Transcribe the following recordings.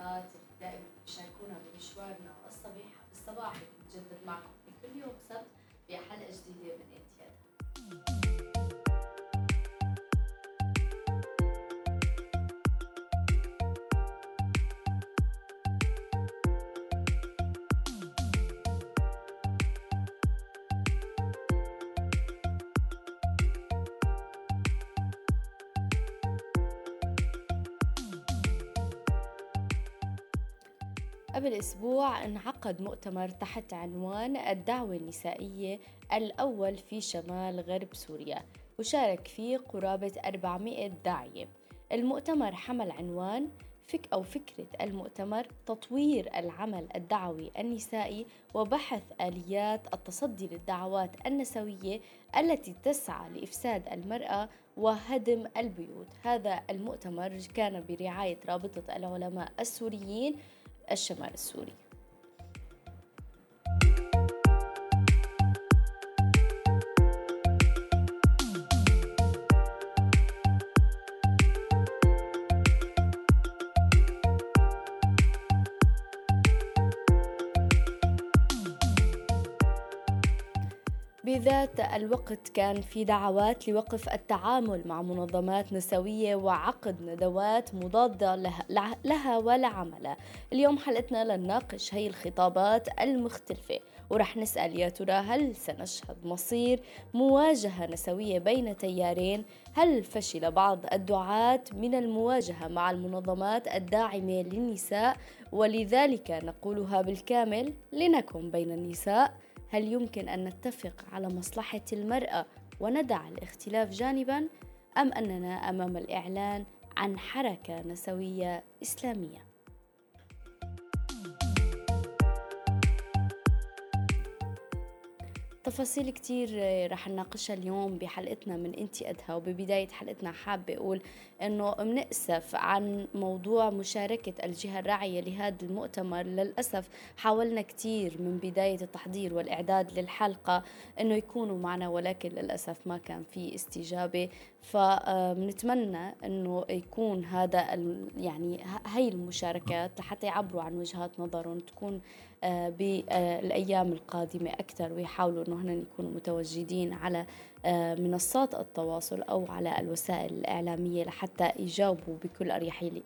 الحلقات دائما بيشاركونا بمشوارنا الصباح الصباحي بنتجدد معكم. قبل أسبوع انعقد مؤتمر تحت عنوان الدعوة النسائية الأول في شمال غرب سوريا وشارك فيه قرابة 400 داعية. المؤتمر حمل عنوان فك أو فكرة المؤتمر تطوير العمل الدعوي النسائي وبحث آليات التصدي للدعوات النسوية التي تسعى لإفساد المرأة وهدم البيوت. هذا المؤتمر كان برعاية رابطة العلماء السوريين الشمال السوري. بذات الوقت كان في دعوات لوقف التعامل مع منظمات نسوية وعقد ندوات مضادة لها, لها ولعملها اليوم حلقتنا لنناقش هي الخطابات المختلفة ورح نسأل يا ترى هل سنشهد مصير مواجهة نسوية بين تيارين؟ هل فشل بعض الدعاة من المواجهة مع المنظمات الداعمة للنساء؟ ولذلك نقولها بالكامل لنكن بين النساء. هل يمكن أن نتفق على مصلحة المرأة وندع الاختلاف جانبا أم أننا أمام الإعلان عن حركة نسوية إسلامية؟ تفاصيل كتير رح نناقشها اليوم بحلقتنا من انتي ادها وببداية حلقتنا حابة أقول إنه بنأسف عن موضوع مشاركة الجهة الراعية لهذا المؤتمر. للأسف حاولنا كتير من بداية التحضير والإعداد للحلقة إنه يكونوا معنا ولكن للأسف ما كان في استجابة. فبنتمنى إنه يكون هذا يعني هي المشاركات لحتى يعبروا عن وجهات نظرهم تكون آه، بالأيام القادمة أكثر ويحاولوا إنه هن يكونوا متواجدين على آه، منصات التواصل أو على الوسائل الإعلامية لحتى يجاوبوا بكل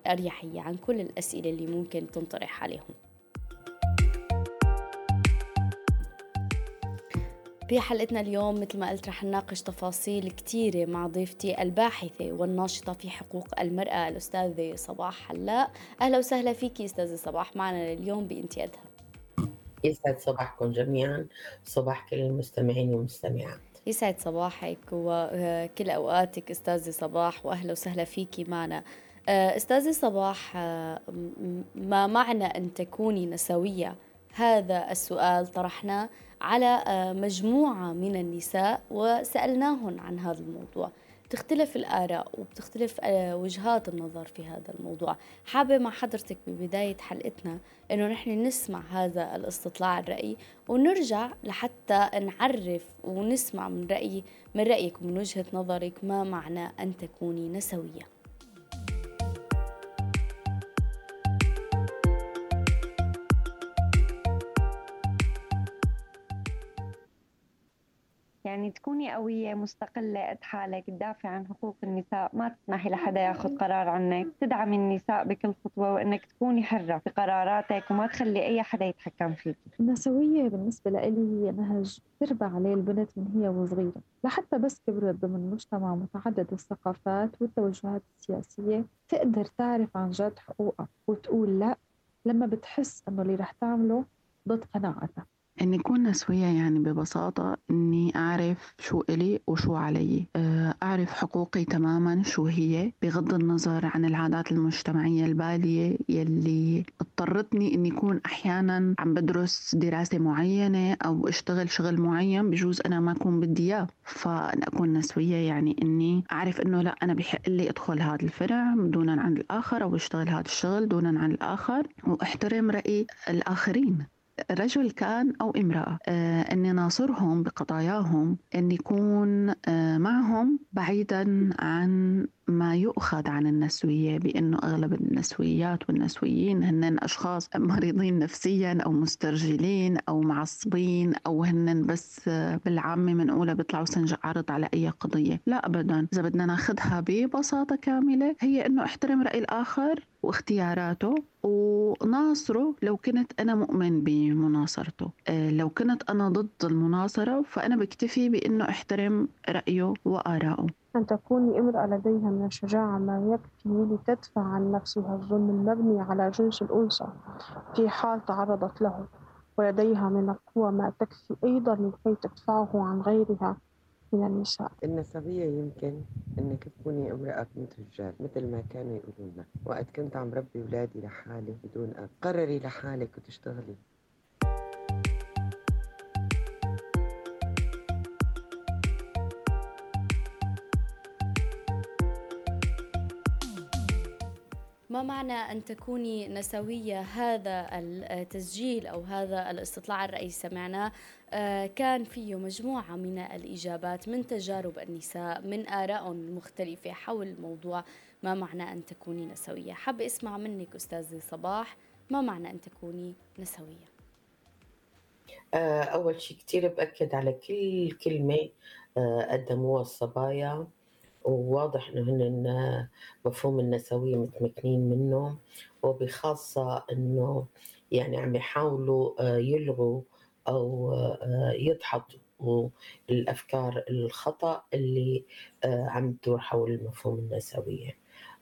أريحية عن كل الأسئلة اللي ممكن تنطرح عليهم. بحلقتنا اليوم مثل ما قلت رح نناقش تفاصيل كثيرة مع ضيفتي الباحثة والناشطة في حقوق المرأة الأستاذة صباح حلاق. أهلا وسهلا فيكي أستاذة صباح معنا اليوم بإنتيادها. يسعد صباحكم جميعا صباح كل المستمعين والمستمعات. يسعد صباحك وكل أوقاتك أستاذة صباح وأهلا وسهلا فيكي معنا. أستاذة صباح ما معنى أن تكوني نسوية؟ هذا السؤال طرحناه على مجموعة من النساء وسألناهن عن هذا الموضوع. بتختلف الآراء وبتختلف آه، وجهات النظر في هذا الموضوع. حابة مع حضرتك ببداية حلقتنا أنه نحن نسمع هذا الاستطلاع الرأي ونرجع لحتى نعرف ونسمع من رأي من رأيك ومن وجهة نظرك ما معنى أن تكوني نسوية. يعني تكوني قوية مستقلة قد حالك تدافع عن حقوق النساء ما تسمحي لحدا ياخذ قرار عنك. تدعمي النساء بكل خطوة وإنك تكوني حرة في قراراتك وما تخلي أي حدا يتحكم فيك. النسوية بالنسبة لي هي نهج تربى عليه البنت من هي وصغيرة لحتى بس كبرت ضمن مجتمع متعدد الثقافات والتوجهات السياسية تقدر تعرف عن جد حقوقها وتقول لا لما بتحس إنه اللي رح تعمله ضد قناعتها. إني أكون نسوية يعني ببساطة إني أعرف شو إلي وشو علي. آه، أعرف حقوقي تماما شو هي بغض النظر عن العادات المجتمعية البالية يلي اضطرتني إني أكون أحيانا عم بدرس دراسة معينة أو أشتغل شغل معين بجوز أنا ما أكون بدي إياه. فأنا أكون نسوية يعني إني أعرف إنه لا أنا بحق لي أدخل هذا الفرع دونا عن الآخر أو أشتغل هذا الشغل دونا عن الآخر وأحترم رأي الآخرين. رجل كان أو امرأة آه، أني ناصرهم بقضاياهم أن يكون آه، معهم بعيدا عن ما يؤخذ عن النسوية بأنه أغلب النسويات والنسويين هن أشخاص مريضين نفسيا أو مسترجلين أو معصبين أو هن بس بالعامة منقولة بيطلعوا سنج عرض على أي قضية. لا أبدا. إذا بدنا ناخذها ببساطة كاملة هي أنه احترم رأي الآخر واختياراته وناصره. لو كنت أنا مؤمن بمناصرته آه، لو كنت أنا ضد المناصرة فأنا بكتفي بأنه احترم رأيه وآراءه أن تكوني امرأة لديها من الشجاعة ما يكفي لتدفع عن نفسها الظلم المبني على جنس الأنثى في حال تعرضت له ولديها من القوة ما تكفي أيضا لكي تدفعه عن غيرها من النساء. النسوية يمكن أنك تكوني امرأة مثل الرجال مثل ما كانوا يقولوا لنا وقت كنت عم ربي أولادي لحالي بدون أب. قرري لحالك وتشتغلي. ما معنى أن تكوني نسوية؟ هذا التسجيل أو هذا الاستطلاع الرأي سمعناه آه، كان فيه مجموعة من الإجابات من تجارب النساء من آراء مختلفة حول الموضوع ما معنى أن تكوني نسوية. حاب أسمع منك أستاذة صباح ما معنى أن تكوني نسوية؟ آه، أول شيء كتير بأكد على كل كلمة آه، قدموها الصبايا. وواضح إنه هن مفهوم النسوية متمكنين منه وبخاصة إنه يعني عم يحاولوا آه، يلغوا أو آه، يدحضوا الأفكار الخطأ اللي آه، عم تدور حول مفهوم النسوية.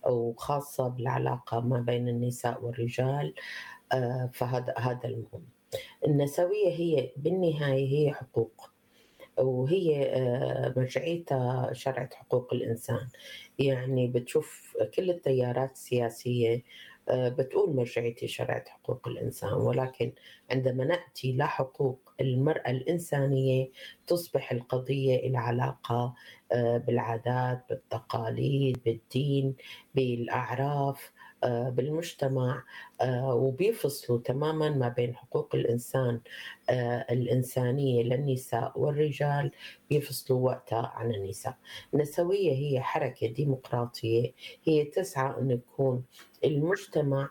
وخاصة بالعلاقة ما بين النساء والرجال فهذا هذا المهم. النسوية هي بالنهاية هي حقوق. وهي آه، مرجعيتها شرعة حقوق الإنسان. يعني بتشوف كل التيارات السياسية آه، بتقول مرجعيتي شرعة حقوق الإنسان. ولكن عندما نأتي لحقوق المرأة الإنسانية تصبح القضية العلاقة آه، بالعادات بالتقاليد بالدين بالأعراف. بالمجتمع آه، وبيفصلوا تماما ما بين حقوق الإنسان آه، الإنسانية للنساء والرجال. بيفصلوا وقتها عن النساء. النسوية هي حركة ديمقراطية هي تسعى أن يكون المجتمع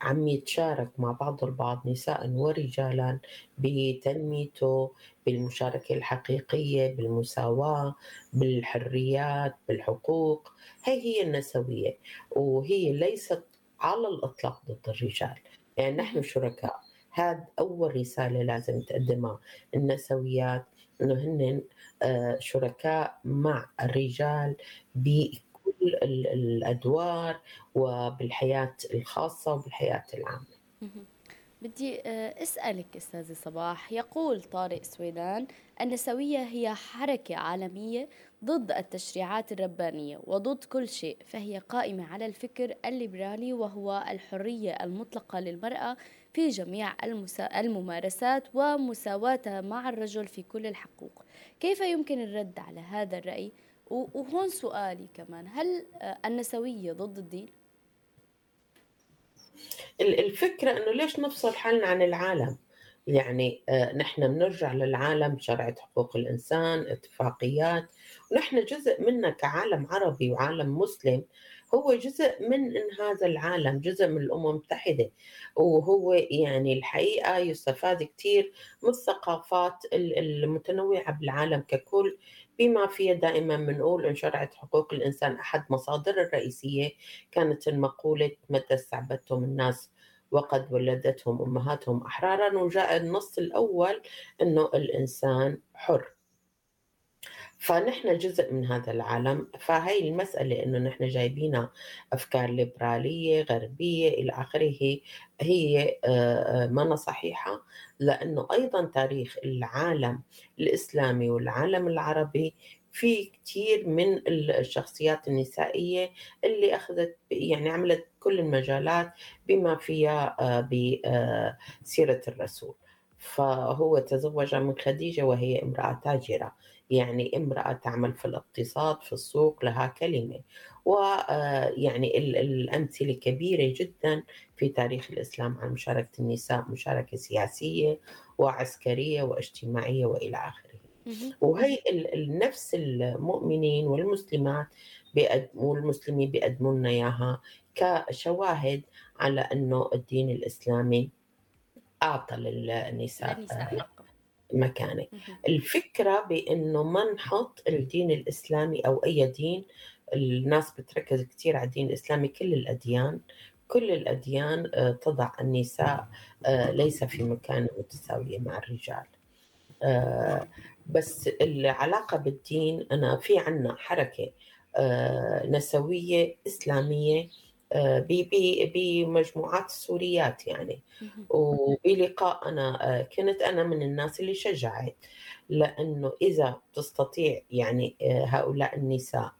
عم يتشارك مع بعض البعض نساء ورجالا بتنميته بالمشاركة الحقيقية بالمساواة بالحريات بالحقوق. هي هي النسوية وهي ليست على الإطلاق ضد الرجال. يعني نحن شركاء هذا أول رسالة لازم تقدمها النسويات. أنه هن آه، شركاء مع الرجال بكل الأدوار وبالحياة الخاصة وبالحياة العامة. بدي آه، أسألك أستاذة صباح. يقول طارق سويدان النسوية هي حركة عالمية ضد التشريعات الربانية وضد كل شيء فهي قائمة على الفكر الليبرالي وهو الحرية المطلقة للمرأة في جميع الممارسات ومساواتها مع الرجل في كل الحقوق كيف يمكن الرد على هذا الرأي؟ وهون سؤالي كمان هل آه، النسوية ضد الدين؟ الفكرة إنه ليش نفصل حالنا عن العالم يعني آه، نحن بنرجع للعالم شرعة حقوق الإنسان اتفاقيات ونحن جزء منها كعالم عربي وعالم مسلم هو جزء من هذا العالم جزء من الأمم المتحدة. وهو يعني الحقيقة يستفاد كثير من الثقافات المتنوعة بالعالم ككل بما فيها دائما بنقول إن شرعت حقوق الإنسان أحد مصادر الرئيسية. كانت المقولة متى استعبدتم الناس وقد ولدتهم أمهاتهم أحرارا وجاء النص الأول إنه الإنسان حر. فنحن جزء من هذا العالم فهي المسألة إنه نحن جايبينها أفكار ليبرالية غربية إلى آخره. هي آه، آه، ما صحيحة لأنه أيضا تاريخ العالم الإسلامي والعالم العربي في كثير من الشخصيات النسائية اللي أخذت يعني عملت كل المجالات بما فيها آه، بسيرة الرسول. فهو تزوج من خديجة وهي امرأة تاجرة. يعني امرأة تعمل في الاقتصاد في السوق لها كلمة. ويعني آه، الأمثلة كبيرة جدا في تاريخ الإسلام عن مشاركة النساء مشاركة سياسية وعسكرية واجتماعية وإلى آخره. وهي نفس المؤمنين والمسلمات والمسلمين بيقدموا لنا إياها كشواهد على أنه الدين الإسلامي أعطى للنساء مكانة الفكرة بأنه ما نحط الدين الإسلامي أو أي دين الناس بتركز كثير على الدين الإسلامي كل الأديان كل الأديان آه، تضع النساء آه، ليس في مكان متساوية مع الرجال. آه، بس العلاقة بالدين أنا في عنا حركة نسوية إسلامية بمجموعات السوريات يعني. وبلقاء أنا كنت أنا من الناس اللي شجعت لأنه إذا تستطيع يعني هؤلاء النساء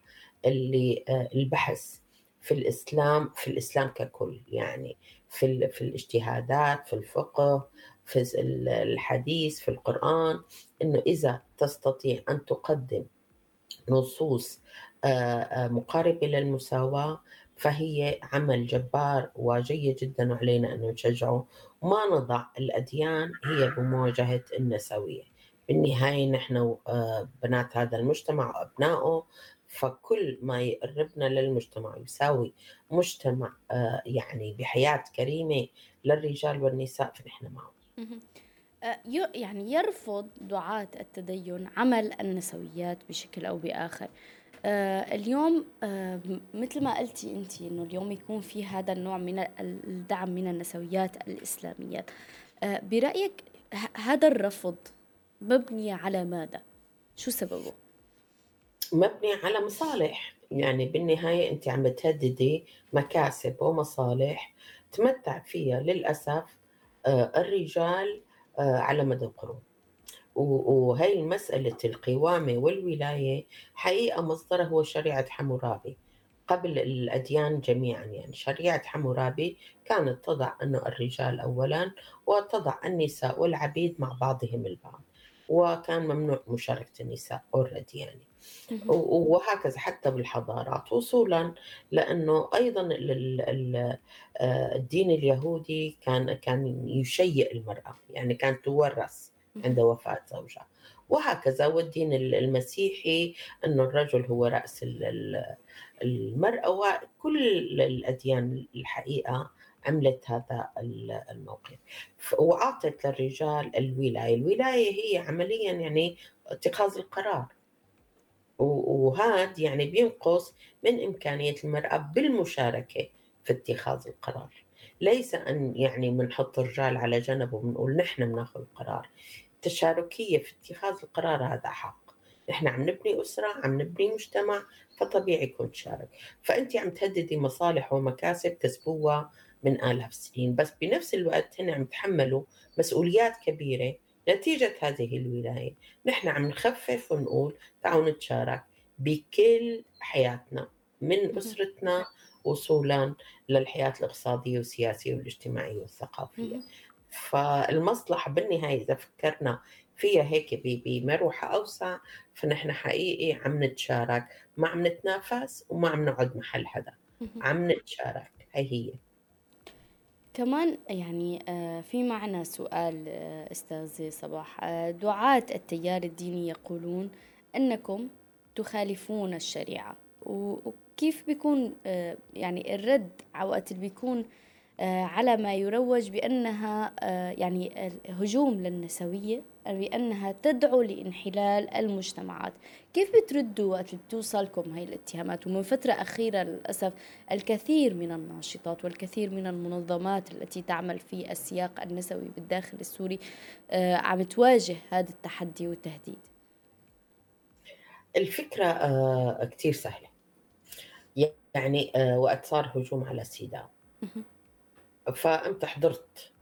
اللي البحث في الإسلام في الإسلام ككل يعني في في الاجتهادات في الفقه في الحديث في القرآن إنه إذا تستطيع أن تقدم نصوص مقاربة للمساواة فهي عمل جبار وجيد جدا وعلينا أن نشجعه. وما نضع الأديان هي بمواجهة النسوية. بالنهاية نحن بنات هذا المجتمع وأبنائه فكل ما يقربنا للمجتمع يساوي مجتمع آه، يعني بحياة كريمة للرجال والنساء فنحن معه آه، يعني يرفض دعاة التدين عمل النسويات بشكل أو بآخر. آه، اليوم مثل ما قلتي أنت أنه اليوم يكون في هذا النوع من الدعم من النسويات الإسلاميات برأيك هذا الرفض مبني على ماذا؟ شو سببه؟ مبني على مصالح يعني بالنهاية أنت عم بتهددي مكاسب ومصالح تمتع فيها للأسف آه، الرجال آه، على مدى القرون وهي مسألة القوامة والولاية حقيقة مصدرها هو شريعة حمورابي. قبل الأديان جميعا يعني شريعة حمورابي كانت تضع أنه الرجال أولا وتضع النساء والعبيد مع بعضهم البعض. وكان ممنوع مشاركة النساء اوريدي يعني. وهكذا حتى بالحضارات وصولا لأنه أيضا آه، الدين اليهودي كان كان يشيئ المرأة يعني كانت تورث. عند وفاة زوجها. وهكذا والدين المسيحي إنه الرجل هو رأس المرأة وكل الأديان الحقيقة عملت هذا الموقف. وأعطت للرجال الولاية. الولاية هي عمليا يعني اتخاذ القرار. وهذا يعني بينقص من إمكانية المرأة بالمشاركة في اتخاذ القرار. ليس أن يعني بنحط الرجال على جنب وبنقول نحن بناخذ القرار. التشاركية في اتخاذ القرار هذا حق. نحن عم نبني أسرة عم نبني مجتمع فطبيعي يكون تشارك. فأنت عم تهددي مصالح ومكاسب كسبوها من آلاف السنين. بس بنفس الوقت هن عم يتحملوا مسؤوليات كبيرة نتيجة هذه الولاية. نحن عم نخفف ونقول تعالوا نتشارك بكل حياتنا من أسرتنا وصولا للحياة الاقتصادية والسياسية والاجتماعية والثقافية. فالمصلحة بالنهاية إذا فكرنا فيها هيك بمروحة أوسع فنحن حقيقي عم نتشارك. ما عم نتنافس وما عم نقعد محل حدا. عم نتشارك. هي هي. كمان يعني آه، في معنا سؤال آه، أستاذ صباح. آه، دعاة التيار الديني يقولون أنكم تخالفون الشريعة. وكيف بيكون يعني الرد وقت اللي بيكون على ما يروج بأنها يعني هجوم للنسوية بأنها تدعو لانحلال المجتمعات. كيف بتردوا وقت بتوصلكم هاي الاتهامات؟ ومن فترة أخيرة للأسف الكثير من الناشطات والكثير من المنظمات التي تعمل في السياق النسوي بالداخل السوري آه، عم تواجه هذا التحدي والتهديد. الفكرة آه، كتير سهلة. يعني آه، وقت صار هجوم على سيدا فأنت حضرت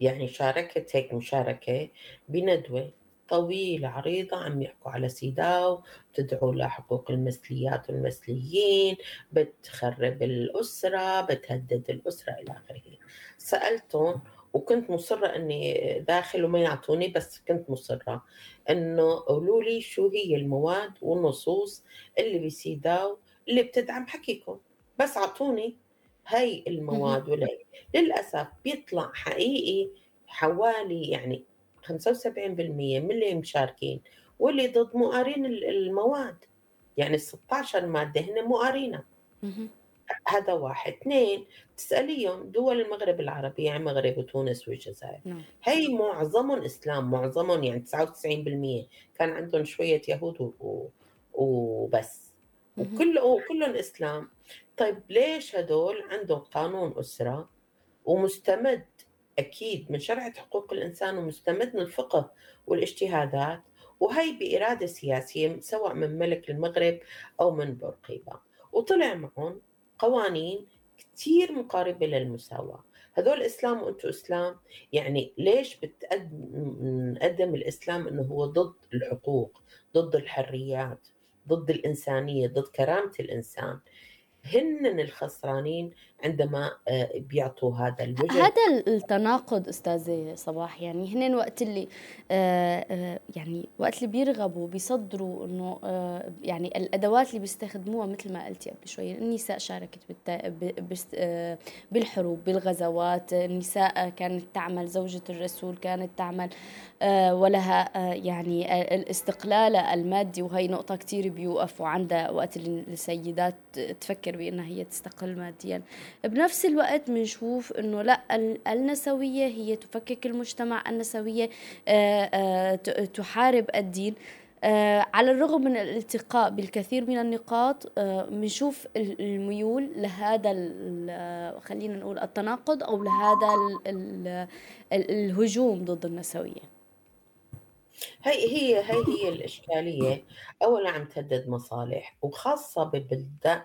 يعني شاركت هيك مشاركة بندوة طويلة عريضة عم يحكوا على سيداو بتدعو لحقوق المثليات والمثليين بتخرب الأسرة بتهدد الأسرة إلى آخره. سألتهم وكنت مصرة أني داخل وما يعطوني بس كنت مصرة أنه قولوا لي شو هي المواد والنصوص اللي بسيداو اللي بتدعم حكيكم. بس أعطوني هاي المواد ولا للأسف بيطلع حقيقي حوالي يعني 75% من اللي مشاركين واللي ضد مؤارين المواد. يعني ال 16 مادة هن مهم. هذا واحد. اثنين تسأليهم دول المغرب العربي يعني المغرب وتونس والجزائر. نعم. هي معظمهم إسلام معظمهم يعني 99% كان عندهم شوية يهود و- وبس. وكل وكلهم إسلام. طيب ليش هدول عندهم قانون أسرة ومستمد أكيد من شرعة حقوق الإنسان ومستمد من الفقه والاجتهادات؟ وهي بإرادة سياسية سواء من ملك المغرب أو من بورقيبة. وطلع معهم قوانين كتير مقاربة للمساواة. هذول إسلام وأنتم إسلام يعني ليش بتقدم الإسلام أنه هو ضد الحقوق ضد الحريات؟ ضد الإنسانية ضد كرامة الإنسان. هن الخسرانين عندما آه، بيعطوا هذا الوجه. هذا التناقض استاذه صباح يعني هن وقت اللي آه آه يعني وقت اللي بيرغبوا بيصدروا إنه يعني الأدوات اللي بيستخدموها مثل ما قلتي قبل شوي النساء شاركت بالحروب بالغزوات. النساء كانت تعمل زوجة الرسول كانت تعمل ولها يعني الاستقلال المادي وهي نقطة كتير بيوقفوا عندها وقت السيدات تفكر بأنها هي تستقل ماديا. بنفس الوقت بنشوف إنه لأ ال- النسوية هي تفكك المجتمع النسوية آه، آه، تحارب الدين. آه، على الرغم من الالتقاء بالكثير من النقاط بنشوف ال- الميول لهذا خلينا نقول التناقض أو لهذا ال- ال- ال- الهجوم ضد النسوية. هي هي هي هي الإشكالية. أولا عم تهدد مصالح وخاصة ببلدان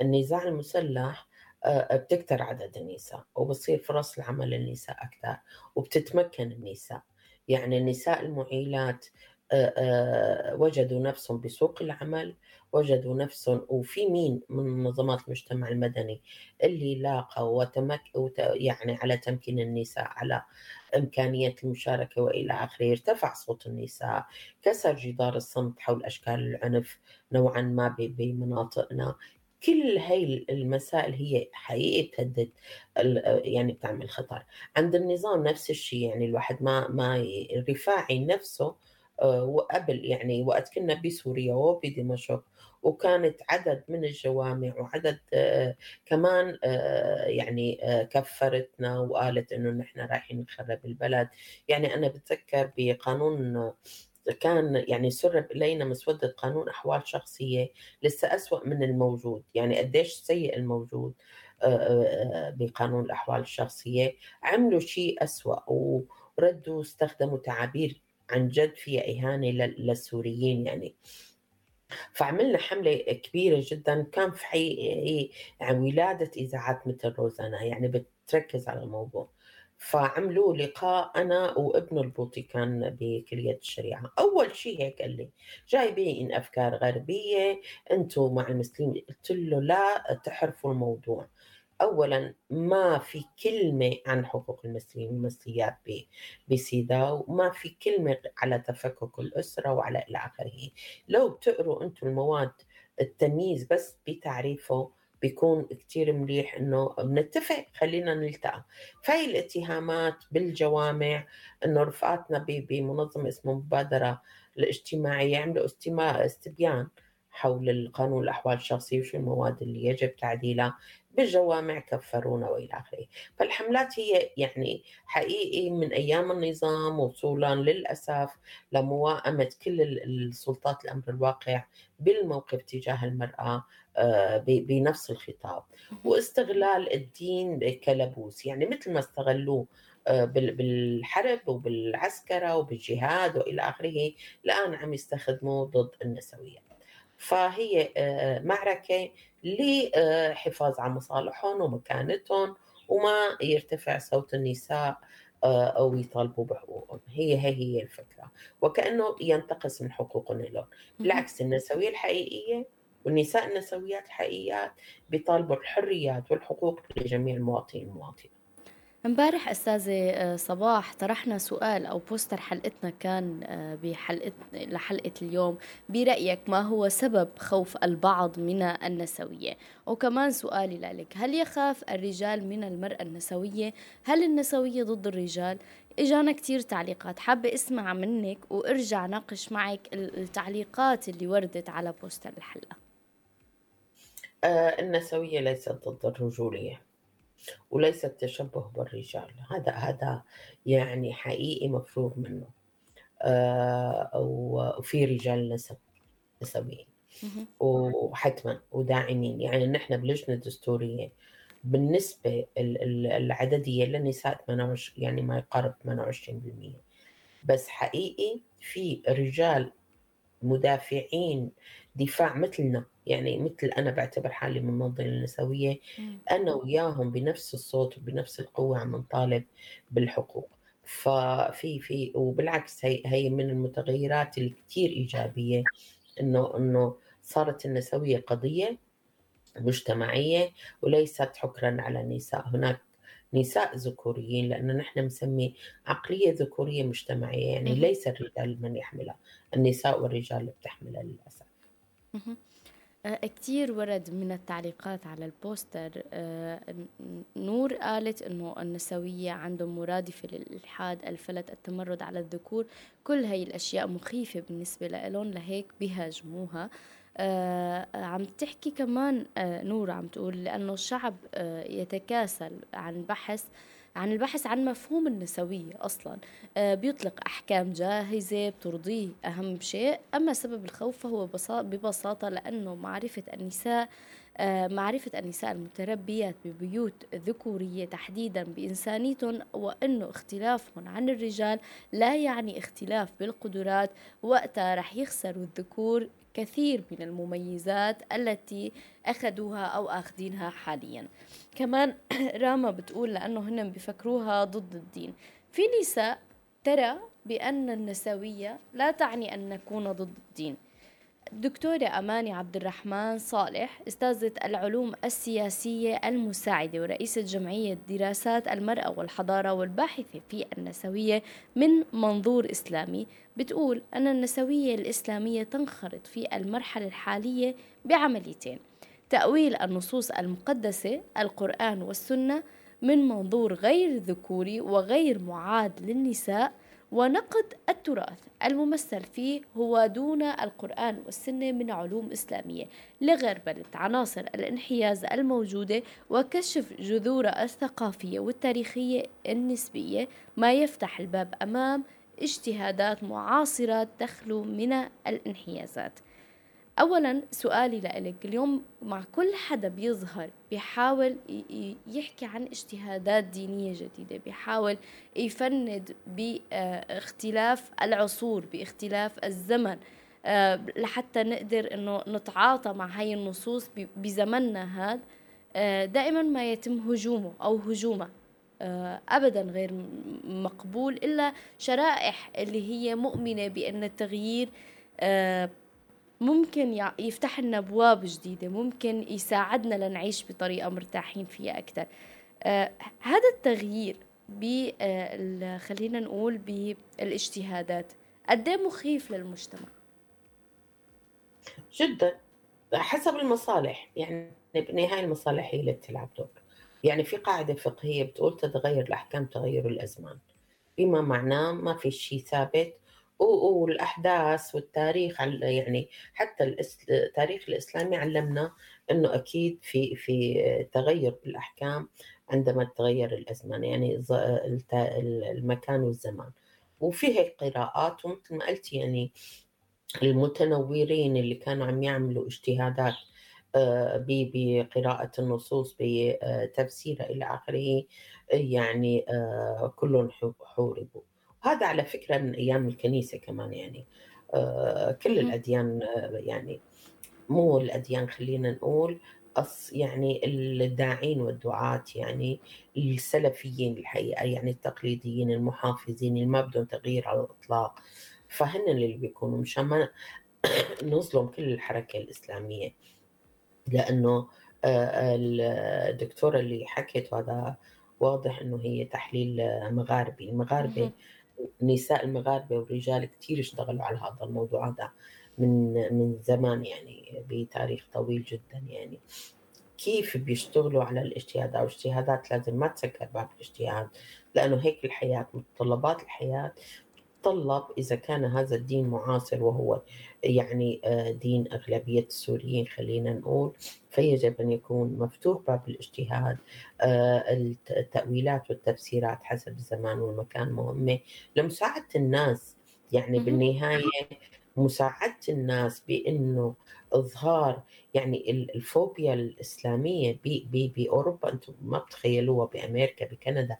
النزاع المسلح بتكتر عدد النساء وبصير فرص العمل للنساء أكثر وبتتمكن النساء. يعني النساء المعيلات آه، آه، وجدوا نفسهم بسوق العمل وجدوا نفسهم وفي مين من منظمات المجتمع المدني اللي لاقوا وتمك وت- يعني على تمكين النساء على إمكانية المشاركة وإلى آخره. ارتفع صوت النساء كسر جدار الصمت حول أشكال العنف نوعا ما بمناطقنا. كل هاي المسائل هي حقيقة تهدد ال- يعني بتعمل خطر. عند النظام نفس الشيء يعني الواحد ما ما ي- الرفاعي نفسه آه، وقبل يعني وقت كنا بسوريا وبدمشق وكانت عدد من الجوامع وعدد آه، كمان آه، يعني كفرتنا وقالت إنه نحن رايحين نخرب البلد. يعني أنا بتذكر بقانون كان يعني سرب الينا مسودة قانون أحوال شخصية لسه أسوأ من الموجود. يعني قديش سيء الموجود آه، آه، بقانون الأحوال الشخصية. عملوا شيء أسوأ وردوا استخدموا تعابير عن جد فيها لل- للسوريين يعني. فعملنا حملة كبيرة جدا كان في حقيقة يعني ولادة إذاعات مثل روزانا يعني بتركز على الموضوع. فعملوا لقاء أنا وابنه البوطي كان بكلية الشريعة. أول شيء هيك قال لي جايبين أفكار غربية أنتم مع المسلمين. قلت له لا تحرفوا الموضوع. اولا ما في كلمة عن حقوق المسلمين والمسليات ب- بسيداو وما في كلمة على تفكك الأسرة وعلى إلى آخره. لو بتقروا أنتم المواد التمييز بس بتعريفه بيكون كتير مليح إنه بنتفق خلينا نلتقى. فهي الاتهامات بالجوامع إنه رفقاتنا بمنظمة اسمها مبادرة الاجتماعية عملوا استبيان حول القانون الأحوال الشخصية وشو المواد اللي يجب تعديلها. بالجوامع كفرونا وإلى آخره، فالحملات هي يعني حقيقي من أيام النظام وصولا للأسف لموائمة كل ال- السلطات الامر الواقع بالموقف تجاه المرأة. بنفس الخطاب. واستغلال الدين كلبوس يعني مثل ما استغلوه آه، بال- بالحرب وبالعسكرة وبالجهاد وإلى آخره الآن عم يستخدموه ضد النسويات فهي آه، معركة للحفاظ على مصالحهم ومكانتهم وما يرتفع صوت النساء آه، أو يطالبوا بحقوقهم. هي هي هي الفكرة. وكأنه ينتقص من حقوقهم لهم بالعكس النسوية الحقيقية والنساء النسويات الحقيقيات بيطالبوا الحريات والحقوق لجميع المواطنين والمواطنات امبارح أستاذة آه، صباح طرحنا سؤال أو بوستر حلقتنا كان آه، بحلقة لحلقة اليوم برأيك ما هو سبب خوف البعض من النسوية؟ وكمان سؤالي لك هل يخاف الرجال من المرأة النسوية؟ هل النسوية ضد الرجال؟ إجانا كتير تعليقات حابة أسمع منك وأرجع ناقش معك التعليقات اللي وردت على بوستر الحلقة. آه النسوية ليست ضد الرجولية وليس التشبه بالرجال. هذا هذا يعني حقيقي مفروغ منه. آه وفي رجال نسب نسويين. وحتما وداعمين. يعني نحن بلجنة دستورية بالنسبة العددية للنساء يعني ما يقارب 28% بس حقيقي في رجال مدافعين دفاع مثلنا. يعني مثل أنا بعتبر حالي من المنظمة النسوية أنا وياهم بنفس الصوت وبنفس القوة عم نطالب بالحقوق. ففي في وبالعكس هي هي من المتغيرات الكثير إيجابية إنه إنه صارت النسوية قضية مجتمعية وليست حكرا على النساء هناك نساء ذكوريين لأنه نحن مسمي عقلية ذكورية مجتمعية يعني ليس الرجال من يحملها. النساء والرجال اللي بتحملها للأسف. كتير ورد من التعليقات على البوستر آه، نور قالت إنه النسوية عندهم مرادفة للإلحاد الفلت التمرد على الذكور كل هاي الأشياء مخيفة بالنسبة لهم لهيك بيهاجموها. آه عم تحكي كمان آه نور عم تقول لأنه الشعب آه يتكاسل عن بحث عن البحث عن مفهوم النسوية أصلا. آه بيطلق أحكام جاهزة بترضيه أهم شيء أما سبب الخوف فهو ببساطة لأنه معرفة النساء آه معرفة النساء المتربيات ببيوت ذكورية تحديدا بإنسانيتهم وأنه اختلافهم عن الرجال لا يعني اختلاف بالقدرات وقتها رح يخسروا الذكور كثير من المميزات التي أخذوها أو أخذينها حاليا. كمان راما بتقول لأنه هن بفكروها ضد الدين. في نساء ترى بأن النسوية لا تعني أن نكون ضد الدين. الدكتورة أماني عبد الرحمن صالح أستاذة العلوم السياسية المساعدة ورئيسة جمعية دراسات المرأة والحضارة والباحثة في النسوية من منظور إسلامي بتقول أن النسوية الإسلامية تنخرط في المرحلة الحالية بعمليتين. تأويل النصوص المقدسة القرآن والسنة من منظور غير ذكوري وغير معاد للنساء ونقد التراث الممثل فيه هو دون القرآن والسنة من علوم إسلامية لغربلة عناصر الانحياز الموجودة وكشف جذورها الثقافية والتاريخية النسبية ما يفتح الباب أمام اجتهادات معاصرة تخلو من الانحيازات. اولا سؤالي لك اليوم مع كل حدا بيظهر بيحاول يحكي عن اجتهادات دينية جديدة بيحاول يفند باختلاف العصور باختلاف الزمن آه، لحتى نقدر إنه نتعاطى مع هاي النصوص بزمننا هذا آه، دائما ما يتم هجومه أو هجومه آه، ابدا غير مقبول إلا شرائح اللي هي مؤمنة بأن التغيير ممكن يفتح لنا أبواب جديدة ممكن يساعدنا لنعيش بطريقة مرتاحين فيها أكثر آه هذا التغيير ب آه خلينا نقول بالاجتهادات قد إيه مخيف للمجتمع؟ جدا. حسب المصالح يعني بالنهايه المصالح هي اللي بتلعب دور. يعني في قاعدة فقهية بتقول تتغير الأحكام تغير الأزمان. بما معناه ما في شيء ثابت والأحداث والتاريخ يعني حتى التاريخ الإسلامي علمنا إنه أكيد في في تغير بالأحكام عندما تغير الأزمان يعني المكان والزمان. وفي هيك قراءات ومثل ما قلت يعني المتنورين اللي كانوا عم يعملوا اجتهادات آه، بقراءة النصوص بتفسيرها إلى آخره يعني آه، كلهم حوربوا. هذا على فكرة من أيام الكنيسة كمان يعني. آه، كل الأديان آه، يعني مو الأديان خلينا نقول أص يعني الداعين والدعاة يعني السلفيين الحقيقة يعني التقليديين المحافظين اللي ما بدهم تغيير على الإطلاق. فهن اللي بيكونوا مشان ما نظلم كل الحركة الإسلامية. لأنه آه، الدكتورة اللي حكت هذا واضح إنه هي تحليل مغاربي. المغاربه النساء المغاربة والرجال كثير اشتغلوا على هذا الموضوع هذا من من زمان يعني بتاريخ طويل جدا يعني. كيف بيشتغلوا على الاجتهاد؟ أو اجتهادات لازم ما تسكر باب الاجتهاد لأنه هيك الحياة متطلبات الحياة تتطلب إذا كان هذا الدين معاصر وهو يعني آه، دين أغلبية السوريين خلينا نقول فيجب أن يكون مفتوح باب الاجتهاد آه، التأويلات والتفسيرات حسب الزمان والمكان مهمة. لمساعدة الناس يعني بالنهاية مساعدة الناس بأنه إظهار يعني الفوبيا الإسلامية بأوروبا أنتم ما بتخيلوها بأمريكا بكندا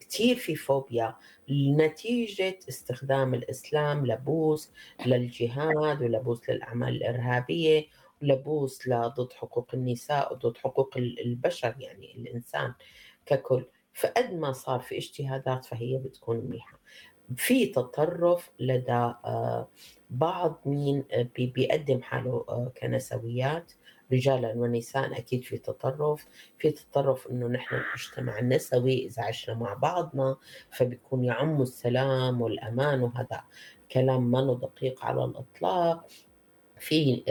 كثير في فوبيا نتيجة استخدام الإسلام لبوس للجهاد ولبوس للأعمال الإرهابية ولبوس ضد حقوق النساء وضد حقوق البشر يعني الإنسان ككل. فقد ما صار في اجتهادات فهي بتكون منيحة. في تطرف لدى آه، بعض مين آه، بيقدم حاله آه، كنسويات. رجالا ونساء أكيد في تطرف في تطرف إنه نحن المجتمع النسوي إذا عشنا مع بعضنا فبيكون يعم السلام والأمان وهذا كلام ما دقيق على الإطلاق. في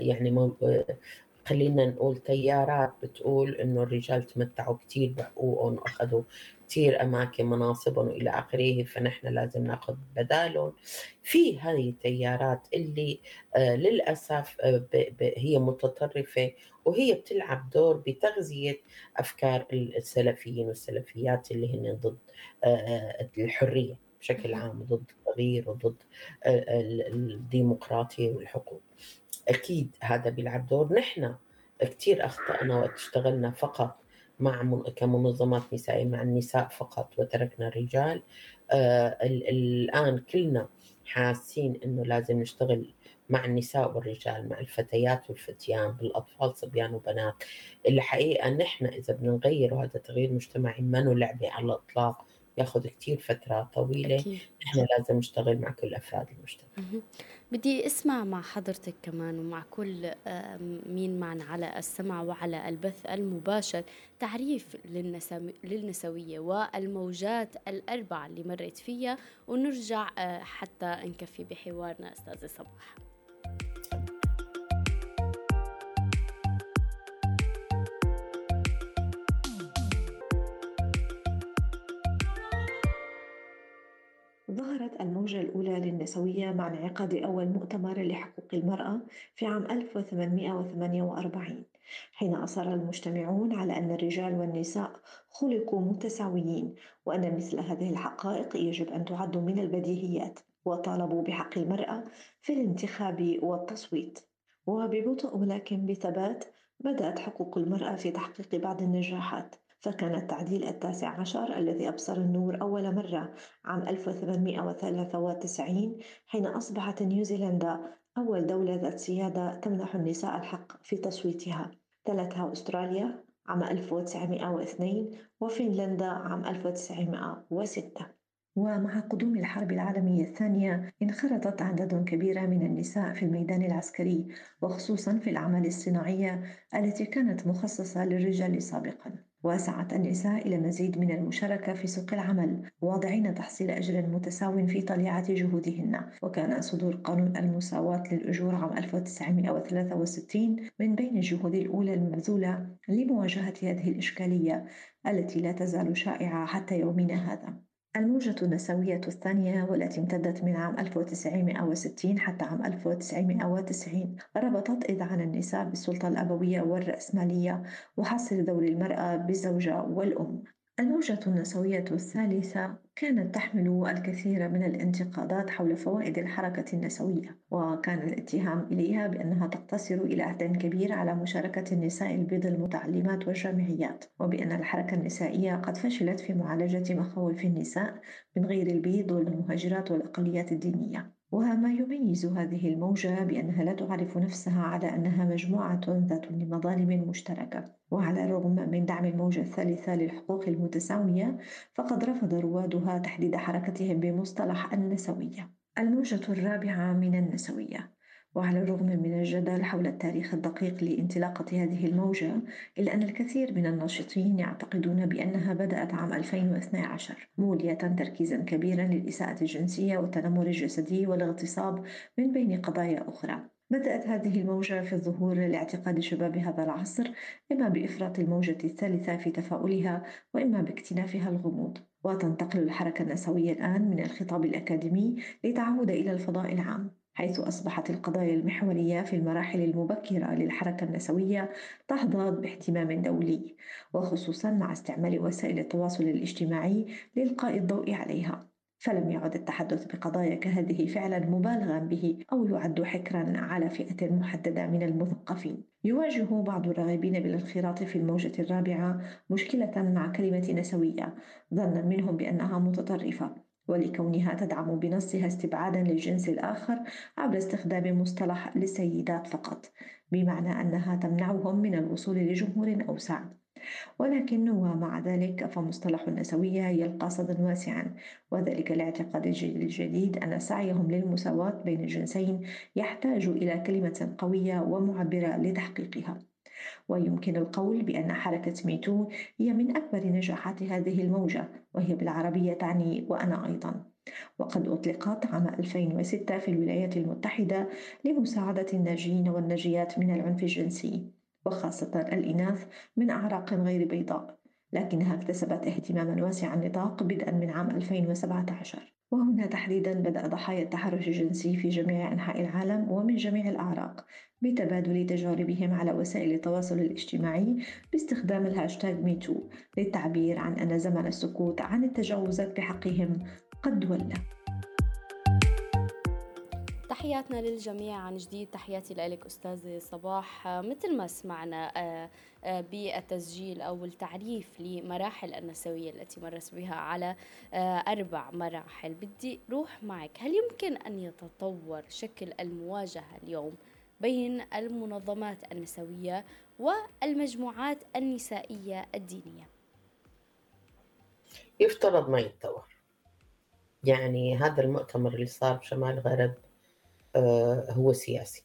يعني خلينا نقول تيارات بتقول إنه الرجال تمتعوا كثير بحقوقهم واخذوا كثير أماكن مناصبهم والى آخره فنحن لازم نأخذ بدالهم. في هذه التيارات اللي آه للأسف آه هي متطرفة وهي بتلعب دور بتغذية أفكار السلفيين والسلفيات اللي هن ضد آه, الحرية بشكل عام ضد التغيير وضد الديمقراطية والحقوق. أكيد هذا بيلعب دور. نحن كثير أخطأنا وقت اشتغلنا فقط مع من... كمنظمات نسائية مع النساء فقط وتركنا الرجال. آه الآن كلنا حاسين إنه لازم نشتغل مع النساء والرجال مع الفتيات والفتيان بالأطفال صبيان وبنات. الحقيقة نحن إذا بدنا نغير وهذا تغيير مجتمعي ما لعبه على الإطلاق. ياخذ كثير فترة طويلة. أكيد. إحنا لازم نشتغل مع كل أفراد المجتمع. بدي أسمع مع حضرتك كمان ومع كل مين معنا على السمع وعلى البث المباشر تعريف للنسوية والموجات الأربعة اللي مريت فيها ونرجع آه، حتى نكفي بحوارنا أستاذة صباح ظهرت الموجة الأولى للنسوية مع انعقاد أول مؤتمر لحقوق المرأة في عام 1848 حين أصر المجتمعون على أن الرجال والنساء خلقوا متساويين وأن مثل هذه الحقائق يجب أن تعد من البديهيات وطالبوا بحق المرأة في الانتخاب والتصويت. وببطء ولكن بثبات بدأت حقوق المرأة في تحقيق بعض النجاحات. فكان التعديل التاسع عشر الذي أبصر النور أول مرة عام 1893 حين أصبحت نيوزيلندا أول دولة ذات سيادة تمنح النساء الحق في تصويتها. تلتها أستراليا عام 1902 وفنلندا عام 1906 ومع قدوم الحرب العالمية الثانية انخرطت أعداد كبيرة من النساء في الميدان العسكري وخصوصا في الأعمال الصناعية التي كانت مخصصة للرجال سابقا. وسعت النساء إلى مزيد من المشاركة في سوق العمل واضعين تحصيل أجر متساو في طليعة جهودهن. وكان صدور قانون المساواة للأجور عام 1963 من بين الجهود الأولى المبذولة لمواجهة هذه الإشكالية التي لا تزال شائعة حتى يومنا هذا. الموجة النسوية الثانية والتي امتدت من عام 1960 حتى عام 1990 ربطت إذعان النساء بالسلطة الأبوية والرأسمالية وحصر دور المرأة بالزوجة والأم. الموجة النسوية الثالثة كانت تحمل الكثير من الانتقادات حول فوائد الحركة النسوية وكان الاتهام إليها بأنها تقتصر إلى حد كبير على مشاركة النساء البيض المتعلمات والجامعيات وبأن الحركة النسائية قد فشلت في معالجة مخاوف النساء من غير البيض والمهاجرات والأقليات الدينية. وما يميز هذه الموجة بأنها لا تعرف نفسها على أنها مجموعة ذات مظالم مشتركة. وعلى الرغم من دعم الموجة الثالثة للحقوق المتساوية فقد رفض روادها تحديد حركتهم بمصطلح النسوية. الموجة الرابعة من النسوية. وعلى الرغم من الجدل حول التاريخ الدقيق لانطلاقة هذه الموجة إلا أن الكثير من الناشطين يعتقدون بأنها بدأت عام 2012 مولية تركيزا كبيرا للإساءة الجنسية والتنمر الجسدي والاغتصاب من بين قضايا أخرى. بدأت هذه الموجة في الظهور لاعتقاد شباب هذا العصر إما بإفراط الموجة الثالثة في تفاؤلها وإما باكتنافها الغموض. وتنتقل الحركة النسوية الآن من الخطاب الأكاديمي لتعود إلى الفضاء العام. حيث أصبحت القضايا المحورية في المراحل المبكرة للحركة النسوية تحظى باهتمام دولي وخصوصا مع استعمال وسائل التواصل الاجتماعي لإلقاء الضوء عليها. فلم يعد التحدث بقضايا كهذه فعلا مبالغا به أو يعد حكرا على فئة محددة من المثقفين. يواجه بعض الراغبين بالانخراط في الموجة الرابعة مشكلة مع كلمة نسوية ظنا منهم بأنها متطرفة. ولكونها تدعم بنصها استبعادا للجنس الآخر عبر استخدام مصطلح للسيدات فقط بمعنى أنها تمنعهم من الوصول لجمهور أوسع. ولكن ومع ذلك فمصطلح النسوية يلقى صدى واسعا وذلك لاعتقاد الجيل الجديد أن سعيهم للمساواة بين الجنسين يحتاج إلى كلمة قوية ومعبرة لتحقيقها. ويمكن القول بأن حركة ميتو هي من أكبر نجاحات هذه الموجة وهي بالعربية تعني وأنا أيضا وقد أطلقت عام 2006 في الولايات المتحدة لمساعدة الناجين والناجيات من العنف الجنسي وخاصة الإناث من أعراق غير بيضاء لكنها اكتسبت اهتماما واسع النطاق بدءا من عام 2017 وهنا تحديدا بدأ ضحايا التحرش الجنسي في جميع أنحاء العالم ومن جميع الأعراق بتبادل تجاربهم على وسائل التواصل الاجتماعي باستخدام الهاشتاغ MeToo للتعبير عن أن زمن السكوت عن التجاوزات بحقهم قد ولى. تحياتنا للجميع. عن جديد تحياتي لك أستاذة صباح. مثل ما سمعنا آه، آه، بالتسجيل أو التعريف لمراحل النسوية التي مرت بها على آه، أربع مراحل. بدي روح معك. هل يمكن أن يتطور شكل المواجهة اليوم بين المنظمات النسوية والمجموعات النسائية الدينية؟ يفترض ما يتطور. يعني هذا المؤتمر اللي صار بشمال آه، هو سياسي.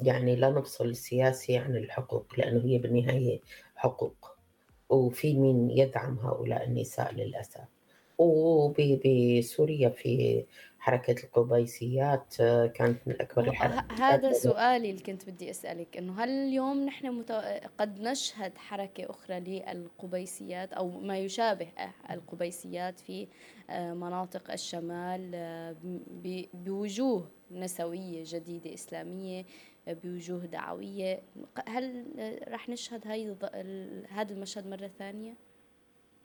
يعني لا نفصل السياسي عن الحقوق لأنه هي بالنهاية حقوق. وفي مين يدعم هؤلاء النساء للأسف. وبسوريا في حركة القبيسيات آه، كانت من أكبر الحركات. هذا سؤالي اللي كنت بدي أسألك إنه هل اليوم نحن مت... قد نشهد حركة أخرى للقبيسيات أو ما يشابه القبيسيات في آه، مناطق الشمال آه، بوجوه نسوية جديدة إسلامية بوجوه دعوية هل رح نشهد هاي هذا المشهد مرة ثانية؟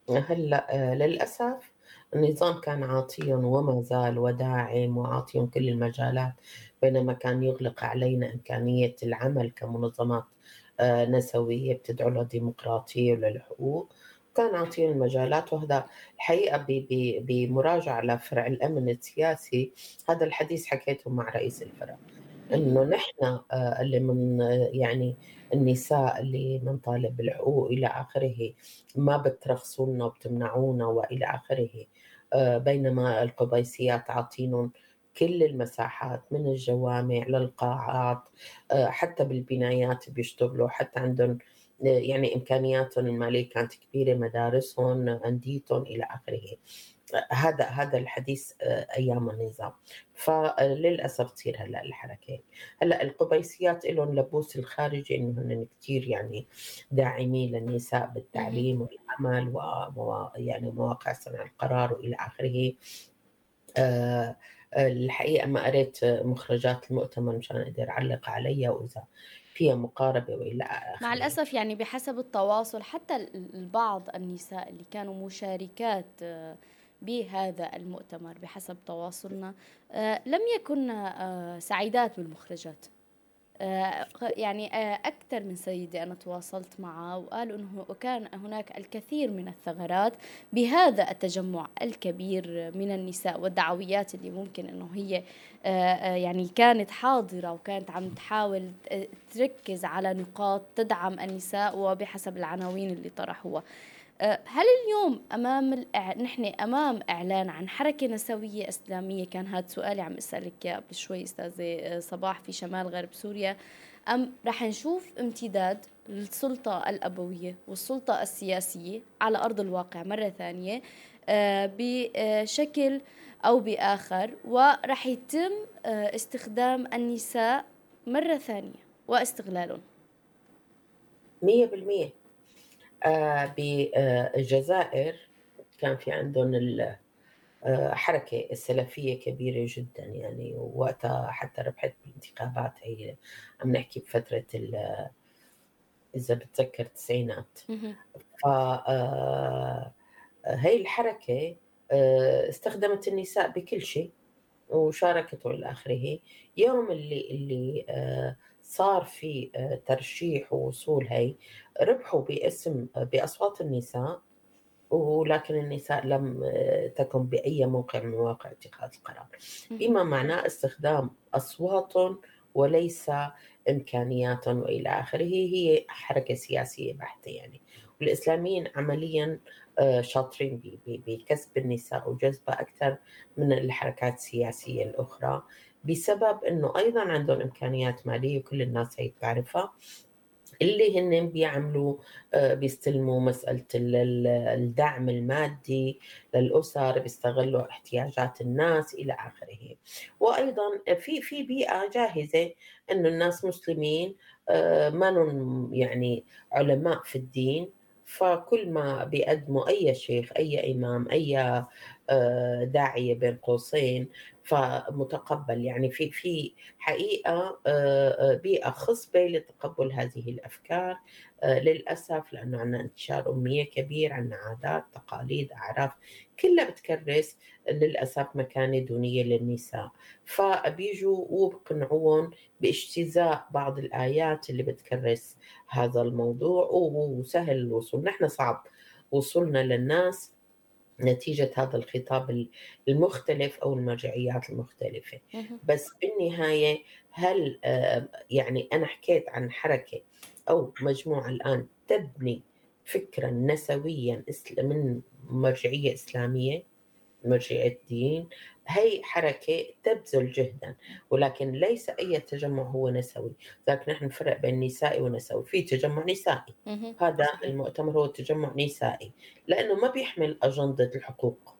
هلا للأسف النظام كان عاطيا وما زال وداعم وعاطيا كل المجالات بينما كان يغلق علينا إمكانية العمل كمنظمات آه، نسوية بتدعو للديمقراطية وللحقوق كان عاطينا المجالات وهذا الحقيقة بمراجعة لفرع الأمن السياسي. هذا الحديث حكيته مع رئيس الفرع. إنه نحن آه، اللي من يعني النساء اللي نطالب بالحقوق إلى آخره ما بترخصوا لنا وبتمنعونا وإلى آخره. آه، بينما القبيسيات عاطينهم كل المساحات من الجوامع للقاعات آه، حتى بالبنايات بيشتغلوا حتى عندهم يعني إمكانياتهم المالية كانت كبيرة مدارسهم انديتهم إلى آخره. هذا هذا الحديث آه، أيام النظام. فللأسف تصير هلأ الحركة. هلأ القبيسيات لهم لبوس الخارجي إنه هن كثير يعني داعمين للنساء بالتعليم والعمل و يعني مواقع صنع القرار وإلى آخره. آه، الحقيقة ما قريت مخرجات المؤتمر مشان أقدر أعلق عليها وإذا فيها مقاربة وإلى آخره. مع الأسف يعني بحسب التواصل حتى البعض النساء اللي كانوا مشاركات آه، بهذا المؤتمر بحسب تواصلنا آه، لم يكن آه، سعيدات بالمخرجات. يعني أكثر من سيدة أنا تواصلت معه وقالوا أنه كان هناك الكثير من الثغرات بهذا التجمع الكبير من النساء والدعويات اللي ممكن أنه هي يعني كانت حاضرة وكانت عم تحاول تركز على نقاط تدعم النساء وبحسب العناوين اللي طرحوها. آه، هل اليوم أمام الإع... نحن أمام إعلان عن حركة نسوية إسلامية؟ كان هذا سؤالي عم أسألك إياه قبل شوي أستاذة آه، صباح في شمال غرب سوريا. أم رح نشوف امتداد للسلطة الأبوية والسلطة السياسية على أرض الواقع مرة ثانية آه، بشكل أو بآخر ورح يتم استخدام النساء مرة ثانية واستغلالهم. 100% آه، بالجزائر كان في عندهم آه، السلفية كبيرة جدا يعني وقتها حتى ربحت بالانتخابات. هي عم نحكي بفترة إذا بتذكر التسعينات. ف آه، هي الحركة استخدمت النساء بكل شيء وشاركت إلى آخره يوم اللي اللي صار في ترشيح ووصول هي ربحوا باسم بأصوات النساء ولكن النساء لم تكن بأي موقع من مواقع اتخاذ القرار. بما معناه استخدام أصوات وليس إمكانيات وإلى آخره. هي حركة سياسية بحتة يعني. والإسلاميين عمليا شاطرين بكسب النساء وجذبها أكثر من الحركات السياسية الأخرى. بسبب أنه أيضا عندهم إمكانيات مالية وكل الناس هي بتعرفها اللي هن بيعملوا آه، بيستلموا مسألة الدعم المادي للأسر بيستغلوا احتياجات الناس إلى آخره. وأيضا في في بيئة جاهزة أنه الناس مسلمين آه، ما يعني علماء في الدين فكل ما بيقدموا أي شيخ أي إمام أي آه، داعية بين قوسين فمتقبل. يعني في في حقيقة آه، آه، بيئة خصبة لتقبل هذه الأفكار للأسف لأنه عندنا انتشار اميه كبير عندنا عادات تقاليد أعراف كلها بتكرس للأسف مكانة دونية للنساء. فبيجوا وبقنعوهم باجتزاء بعض الآيات اللي بتكرس هذا الموضوع وسهل الوصول. نحن صعب وصولنا للناس نتيجة هذا الخطاب المختلف أو المرجعيات المختلفة. بس بالنهاية هل آه، يعني أنا حكيت عن حركة أو مجموعة الآن تبني فكرا نسويا من مرجعية إسلامية؟ مرجعية دين هي حركة تبذل جهدا ولكن ليس أي تجمع هو نسوي. لذلك نحن نفرق بين نسائي ونسوي. في تجمع نسائي. هذا المؤتمر هو تجمع نسائي. لأنه ما بيحمل أجندة الحقوق.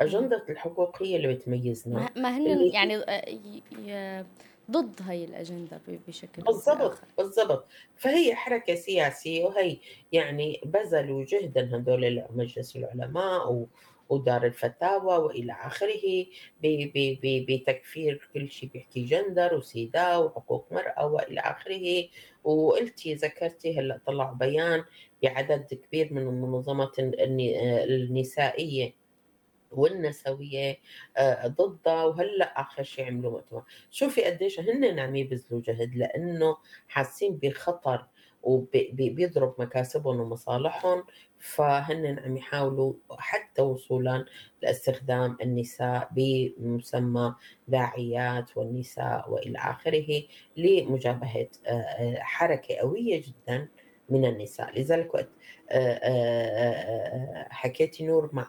أجندة الحقوق هي اللي بتميزنا. ما هن يعني آه، ضد هاي الأجندة بشكل بالضبط بالضبط. فهي حركة سياسية وهي يعني بذلوا جهدا هذول مجلس العلماء و ودار الفتاوى وإلى آخره بتكفير كل شيء بيحكي جندر وسيدا وحقوق مرأة وإلى آخره. وقلتي ذكرتي هلأ طلعوا بيان بعدد كبير من المنظمات النسائية والنسوية آه، ضدها. وهلأ آخر شيء عملوا مؤتمر شوفي قديش هن عم يبذلوا جهد لأنه حاسين بخطر وبيضرب مكاسبهم ومصالحهم فهن عم يحاولوا حتى وصولا لاستخدام النساء بمسمى داعيات والنساء وإلى آخره لمجابهة حركة قوية جدا من النساء. لذلك وقت حكيتي نور مع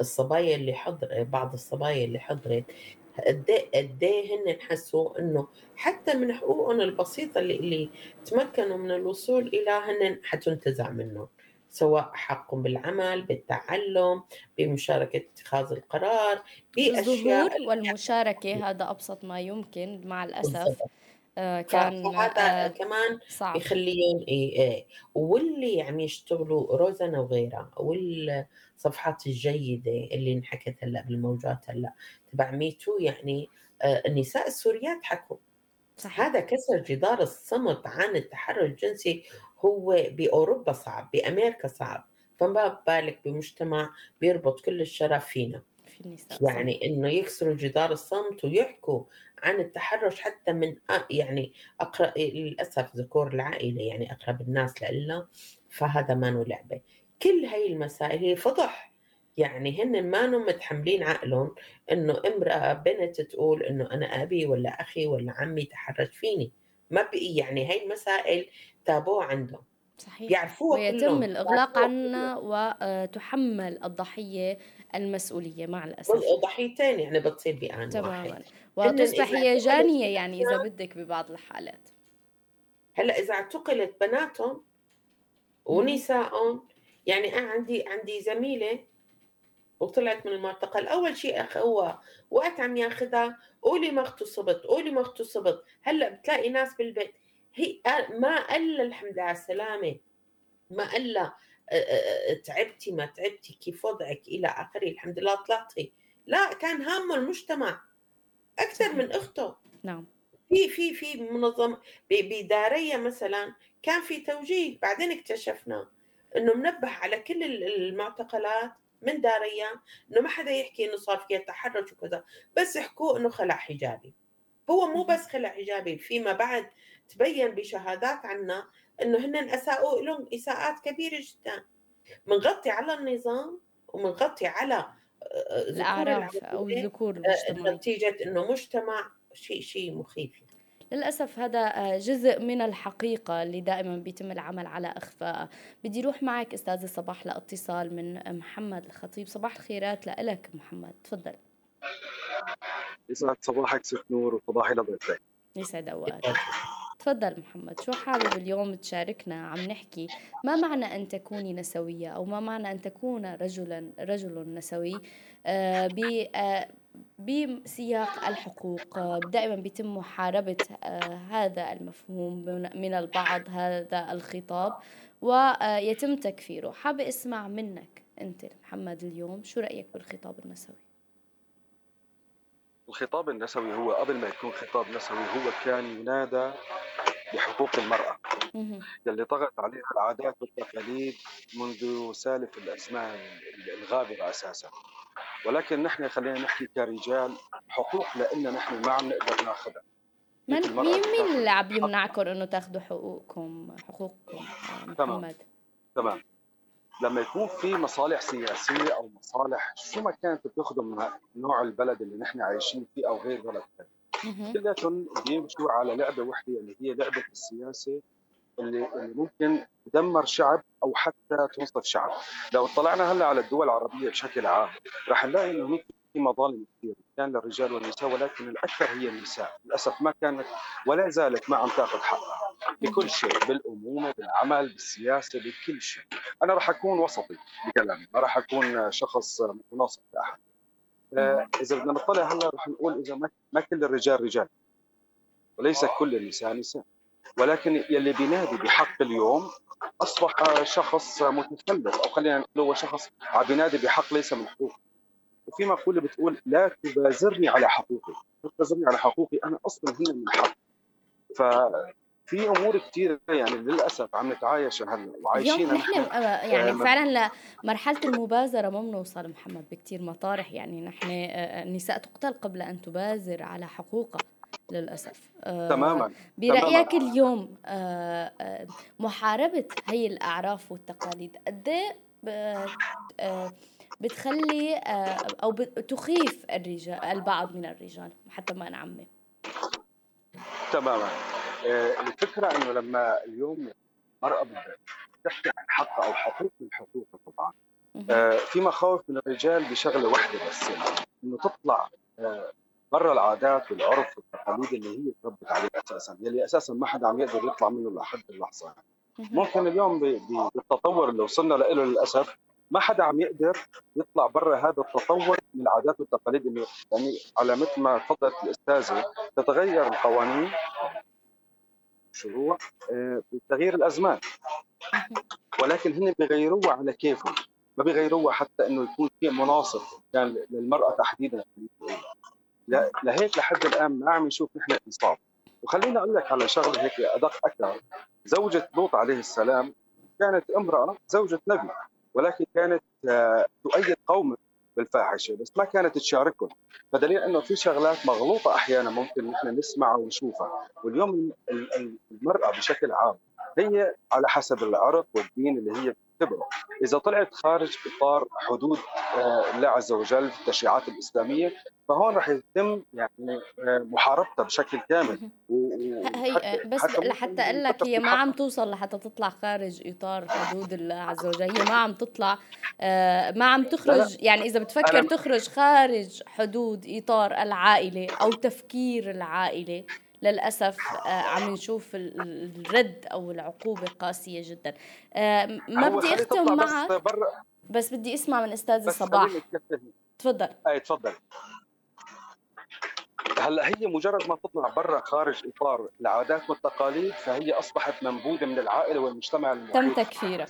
الصبايا اللي حضر بعض الصبايا اللي حضرت قد إيه هن حسوا إنه حتى من حقوقهم البسيطة اللي, اللي تمكنوا من الوصول إلى هن حتنتزع منهم سواء حقهم بالعمل بالتعلم بمشاركة اتخاذ القرار بأشياء الظهور والمشاركة هذا أبسط ما يمكن مع الأسف بالضبط. آه كان هذا آه كمان صعب. بيخليهم إيه إيه واللي عم يشتغلوا روزانا وغيرها والصفحات الجيدة اللي انحكت هلأ بالموجات هلأ تبع ميتو يعني آه النساء السوريات حكوا. صح. هذا كسر جدار الصمت عن التحرر الجنسي. هو بأوروبا صعب بأمريكا صعب. فما بالك بمجتمع بيربط كل الشرف فينا. في النساء يعني إنه يكسروا جدار الصمت ويحكوا عن التحرش حتى من يعني اقرب للأسف ذكور العائلة يعني أقرب الناس لنا فهذا ما لعبه كل هاي المسائل هي فضح. يعني هن ما متحملين عقلهم إنه امرأة بنت تقول إنه أنا أبي ولا أخي ولا عمي تحرش فيني. ما بقي يعني هاي المسائل تابوه عندهم. صحيح. يعرفوها ويتم كلهم الإغلاق يعرفوها عنا وتحمل الضحية المسؤولية مع الأسف. كلهم. ضحيتين يعني بتصير بآن واحد تماما وتصبح هي جانية يعني إذا بدك ببعض الحالات. هلأ إذا اعتقلت بناتهم. ونسائهم يعني أنا عندي عندي زميلة وطلعت من المعتقل. أول شيء هو وقت عم ياخذها قولي ما اغتصبت قولي ما اغتصبت. هلأ بتلاقي ناس بالبيت هي ما قال الحمد لله على السلامة ما قال آه، آه، آه، تعبتي ما تعبتي كيف وضعك إلى آخره الحمد لله طلعتي. لا كان هامه المجتمع صحيح من أخته. نعم. في في في منظمة ب- بدارية مثلا كان في توجيه. بعدين اكتشفنا إنه منبه على كل ال- المعتقلات من دارية إنه ما حدا يحكي إنه صار فيها تحرش وكذا. بس يحكوا إنه خلع حجابي. هو مو. بس خلع حجابي فيما بعد تبين بشهادات عنا إنه هن أساءوا لهم إساءات كبيرة جدا. منغطي على النظام ومنغطي على آه، أو العائله الذكور آه، المجتمعي نتيجة إنه مجتمع شيء شيء مخيف. يعني. للأسف هذا آه، جزء من الحقيقة اللي دائما بيتم العمل على إخفائها بدي روح معك أستاذة صباح لاتصال من محمد الخطيب. صباح الخيرات لك محمد تفضل. يسعد صباحك ست نور وصباحي لضيفك يسعد أوقاتك. تفضل محمد شو حابب اليوم تشاركنا عم نحكي؟ ما معنى أن تكوني نسوية أو ما معنى أن تكون رجلا رجل نسوي؟ آه، ب آه، بسياق الحقوق آه، دائما بيتم محاربة هذا المفهوم من من البعض هذا الخطاب ويتم تكفيره. حابة أسمع منك أنت محمد اليوم شو رأيك بالخطاب النسوي؟ الخطاب النسوي هو قبل ما يكون خطاب نسوي هو كان ينادى بحقوق المرأة. يلي طغت عليها العادات والتقاليد منذ سالف الأزمان الغابرة أساسا. ولكن نحن خلينا نحكي كرجال حقوق لأن نحن ما عم نقدر ناخذها. من مين مين اللي عم يمنعكم إنه تاخذوا حقوقكم حقوقكم آه، تمام. محمد؟ تمام. لما يكون في مصالح سياسية أو مصالح شو ما كانت بتخدم نوع البلد اللي نحن عايشين فيه أو غير بلد ثاني. كلياتهم بيمشوا على لعبة واحدة اللي هي لعبة السياسة اللي, اللي ممكن تدمر شعب أو حتى تنصف شعب. لو اطلعنا هلأ على الدول العربية بشكل عام رح نلاقي إنه هناك في مظالم كثير كان للرجال والنساء ولكن الأكثر هي النساء. للأسف ما كانت ولا زالت ما عم تأخذ حقها. بكل شيء بالأمومة بالعمل بالسياسة بكل شيء. أنا راح أكون وسطي بكلامي ما راح أكون شخص مناصف لأحد. آه، إذا بدنا نطلع هلأ رح نقول إذا ما كل الرجال رجال. وليس كل النساء نساء. ولكن يلي بينادي بحق اليوم أصبح شخص متخلف أو خلينا نقول هو شخص عم بينادي بحق ليس من حقوق وفي مقولة بتقول لا تبازرني على حقوقي. لا تبازرني على حقوقي أنا أصلا هنا من حق ففي أمور كثيره يعني للأسف عم نتعايش هلا وعايشين نحن آه، يعني آه، فعلا لمرحلة المبازرة ما بنوصل محمد بكتير مطارح يعني نحن آه، النساء تقتل قبل أن تبازر على حقوقها للأسف. آه، تماما برأيك تماما. اليوم محاربة هي الأعراف والتقاليد قد إيه بتخلي بت- تخيف الرجال البعض من الرجال حتى ما نعمم؟ تماما. الفكرة إنه لما اليوم المرأة تحكي عن حقها أو حقوق من حقوقها طبعا. آه، في مخاوف من الرجال بشغلة واحدة بس يعني إنه تطلع آه، برا العادات والعرف والتقاليد اللي هي تربت عليه أساسا يلي أساسا ما حدا عم يقدر يطلع منه لحد اللحظة مهم. ممكن اليوم بالتطور اللي وصلنا له للأسف ما حدا عم يقدر يطلع برا هذا التطور من العادات والتقاليد اللي يعني على مثل ما تفضلت الأستاذة تتغير القوانين شروع آه، بتغيير الأزمان. مهم. ولكن هن بيغيروها على كيفهم. ما بيغيروها حتى إنه يكون في مناصف كان للمرأة تحديدا. لهيك لحد الآن ما عم نشوف نحن انصاف. وخليني أقول لك على شغلة هيك أدق أكثر. زوجة لوط عليه السلام كانت امرأة زوجة نبي ولكن كانت آه، تؤيد قومه بالفاحشة بس ما كانت تشاركهم. فدليل إنه في شغلات مغلوطة أحيانا ممكن نحن نسمعها ونشوفها. واليوم ال- ال- المرأة بشكل عام هي على حسب العرق والدين اللي هي نعتبره إذا طلعت خارج إطار حدود آه، الله عز وجل في التشريعات الإسلامية فهون رح يتم يعني آه، محاربتها بشكل كامل. هي بس لحتى أقول لك هي ما عم توصل لحتى تطلع خارج إطار حدود الله عز وجل. هي ما عم تطلع آه، ما عم تخرج. يعني إذا بتفكر تخرج خارج حدود إطار العائلة أو تفكير العائلة للأسف آه، عم نشوف الرد أو العقوبة قاسية جدا. ما بدي أختم معك. بس, بس بدي أسمع من أستاذ صباح. تفضل. أي تفضل. هلأ هي مجرد ما تطلع برا خارج إطار العادات والتقاليد فهي أصبحت منبوذة من العائلة والمجتمع المحيط. تم تكفيرها.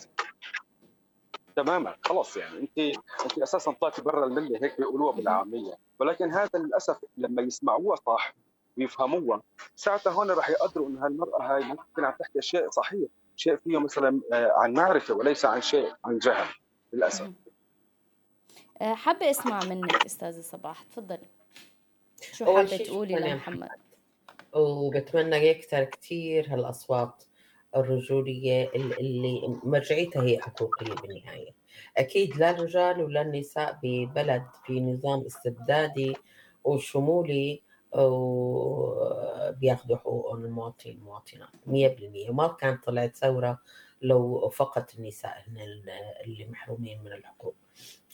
تماما. خلص يعني أنت أنت أساسا طلعتي برا الملة هيك بيقولوها بالعامية. ولكن هذا للأسف لما يسمعوها صح ويفهموها ساعتها هون راح يقدروا إنه هالمرأة هاي ممكن عم تحكي شيء صحيح شيء فيه مثلا آه، عن معرفة وليس عن شيء عن جهل للأسف. آه، حابة أسمع منك أستاذة صباح تفضلي. شو حابة تقولي لمحمد؟ وبتمنى يكتر كثير هالأصوات الرجولية اللي مرجعيتها هي حقوقية بالنهاية. أكيد لا الرجال ولا النساء ببلد في نظام استبدادي وشمولي وبياخذوا حقوقهم المواطنين المواطنات 100% وما كان طلعت ثورة لو فقط النساء هن اللي محرومين من الحقوق.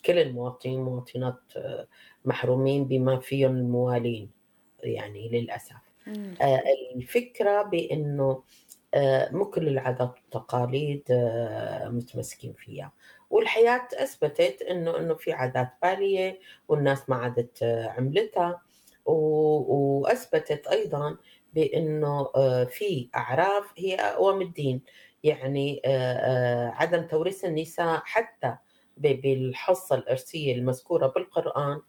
كل المواطنين والمواطنات محرومين بما فيهم الموالين يعني للأسف. آه الفكرة بأنه آه مو كل العادات والتقاليد آه متمسكين فيها. والحياة أثبتت أنه أنه في عادات بالية والناس ما عادت آه، عملتها. وأثبتت أيضا بأنه آه، في أعراف هي أقوى من الدين. يعني آه، عدم توريث النساء حتى بالحصة الإرثية المذكورة بالقرآن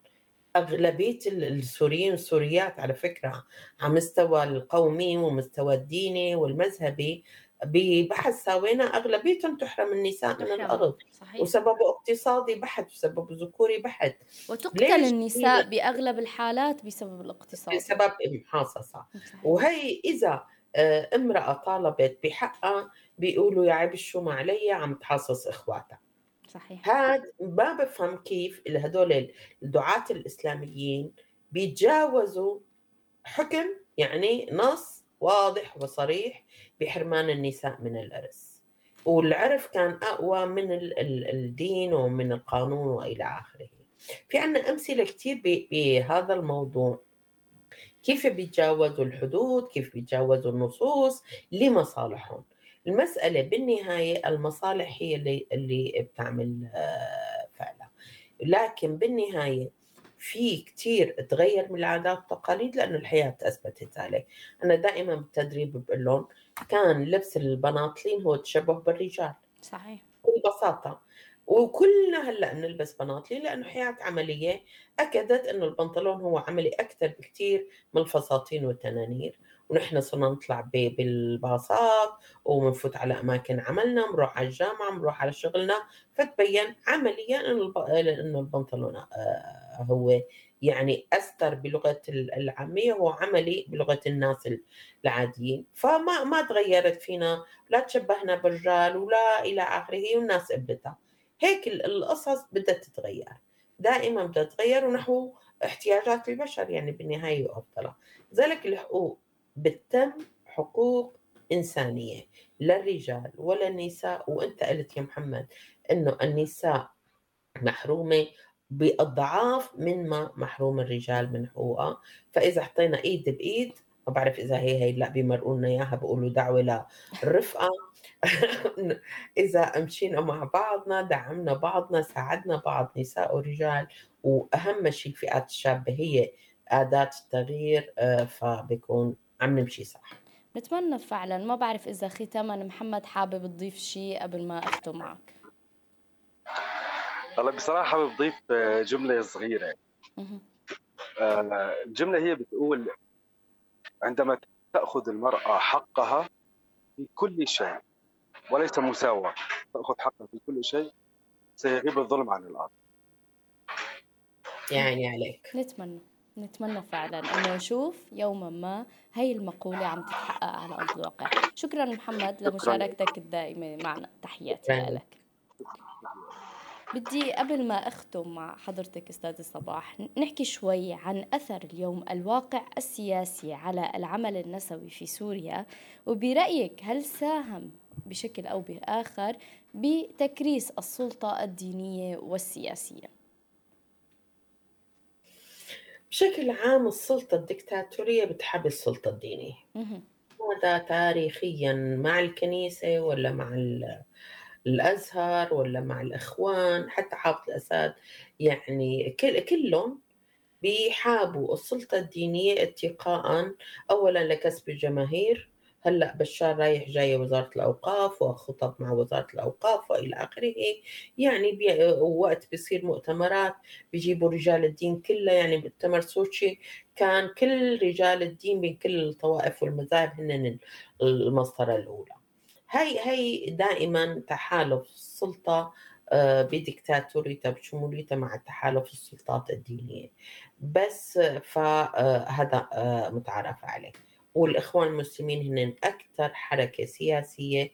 أغلبية السوريين والسوريات على فكرة على مستوى القومي ومستوى الديني والمذهبي ببحث سوينا أغلبيتهم تحرم النساء من الأرض. صحيح. وسببه اقتصادي بحت وسببه ذكوري بحت وتقتل النساء بأغلب الحالات بسبب الاقتصاد. بسبب محاصصة وهي إذا آه، امرأة طالبت بحقها بيقولوا يا عيب شو ما علي عم تحاصص إخواتها. صحيح. هذا ما بفهم كيف هدول الدعاة الإسلاميين بيتجاوزوا حكم يعني نص واضح وصريح بحرمان النساء من الإرث. والعرف كان أقوى من الدين ومن القانون وإلى آخره. في عنا أمثلة كثير بهذا الموضوع. كيف بيتجاوزوا الحدود؟ كيف بيتجاوزوا النصوص؟ لمصالحهم. المسألة بالنهاية المصالح هي اللي اللي بتعمل آه، فعلا لكن بالنهاية في كتير تغير من العادات والتقاليد لأنه الحياة أثبتت ذلك أنا دائما بالتدريب بقول لهم كان لبس البناطلين هو تشبه بالرجال. صحيح. بكل بساطة وكلنا هلأ بنلبس بناطلين لأنه حياة عملية. أكدت إنه البنطلون هو عملي أكثر بكثير من الفساتين والتنانير. ونحن صرنا نطلع بالباصات وبنفوت على أماكن عملنا بنروح على الجامعة بنروح على شغلنا. فتبين عمليا إنه إنه البنطلون آه، هو يعني استر بلغة العامية هو عملي بلغة الناس العاديين. فما ما تغيرت فينا لا تشبهنا بالرجال ولا إلى آخره والناس قبلتها هيك القصص بدها تتغير. دائما بدها تتغير ونحو احتياجات البشر يعني بالنهاية وافضلها لذلك الحقوق بتم حقوق إنسانية للرجال ولا النساء. وأنت قلت يا محمد أنه النساء محرومة بأضعاف من ما محروم الرجال من حقوقها فإذا حطينا إيد بإيد ما بعرف إذا هي هي لا بيمرقوا لنا إياها بيقولوا دعوة للرفقة إذا مشينا مع بعضنا دعمنا بعضنا ساعدنا بعض نساء ورجال. وأهم شيء الفئات الشابة هي أداة التغيير آه، فبيكون عم نمشي صح. نتمنى فعلا. ما بعرف إذا ختاما محمد حابب تضيف شيء قبل ما أختم معك. هلا بصراحة حابب آه، جملة صغيرة. آه، الجملة هي بتقول عندما تأخذ المرأة حقها في كل شيء وليس مساواة تأخذ حقها في كل شيء سيغيب الظلم عن الأرض. يعني عليك. نتمنى نتمنى فعلا انه نشوف يوما ما هي المقولة عم تتحقق على أرض الواقع. شكرا محمد لمشاركتك الدائمة معنا. تحياتي لك. بدي قبل ما أختم مع حضرتك أستاذ صباح نحكي شوي عن أثر اليوم الواقع السياسي على العمل النسوي في سوريا وبرأيك هل ساهم بشكل أو بآخر بتكريس السلطة الدينية والسياسية؟ بشكل عام السلطة الدكتاتورية بتحب السلطة الدينية. هذا تاريخيا مع الكنيسة ولا مع الأزهر ولا مع الإخوان حتى حافظ الأسد. يعني كل كلهم بيحابوا السلطة الدينية اتقاء أولا لكسب الجماهير. هلأ بشار رايح جاي وزارة الأوقاف وخطب مع وزارة الأوقاف وإلى آخره. يعني بي وقت بيصير مؤتمرات بيجيبوا رجال الدين كلها. يعني مؤتمر سوتشي كان كل رجال الدين من كل الطوائف والمذاهب هن المسطره الأولى. هي هي دائما تحالف السلطة آه، بديكتاتوريتها بشموليتها مع تحالف السلطات الدينية. بس فهذا آه، متعارف عليه. والإخوان المسلمين هن أكثر حركة سياسية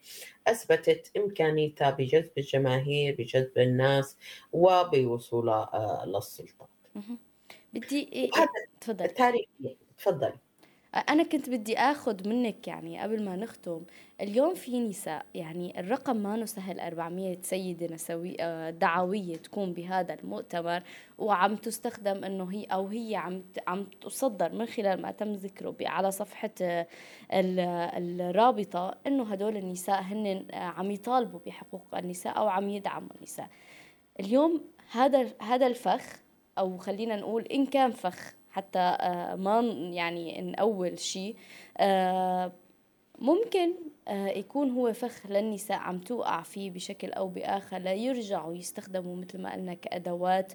أثبتت إمكانيتها بجذب الجماهير بجذب الناس وبوصولها آه، للسلطة. بدي تفضل. تاريخيا تفضل أنا كنت بدي أخذ منك يعني قبل ما نختم اليوم في نساء يعني الرقم ما سهل 400 سيدة نسوي آه، دعوية تكون بهذا المؤتمر وعم تستخدم إنه هي أو هي عم عم تصدر من خلال ما تم ذكره على صفحة آه، الرابطة إنه هدول النساء هن آه، عم يطالبوا بحقوق النساء أو عم يدعموا النساء. اليوم هذا هذا الفخ أو خلينا نقول إن كان فخ حتى آه، ما يعني نأول شيء آه، ممكن آه، يكون هو فخ للنساء عم توقع فيه بشكل أو بآخر ليرجعوا يستخدموا مثل ما قلنا كأدوات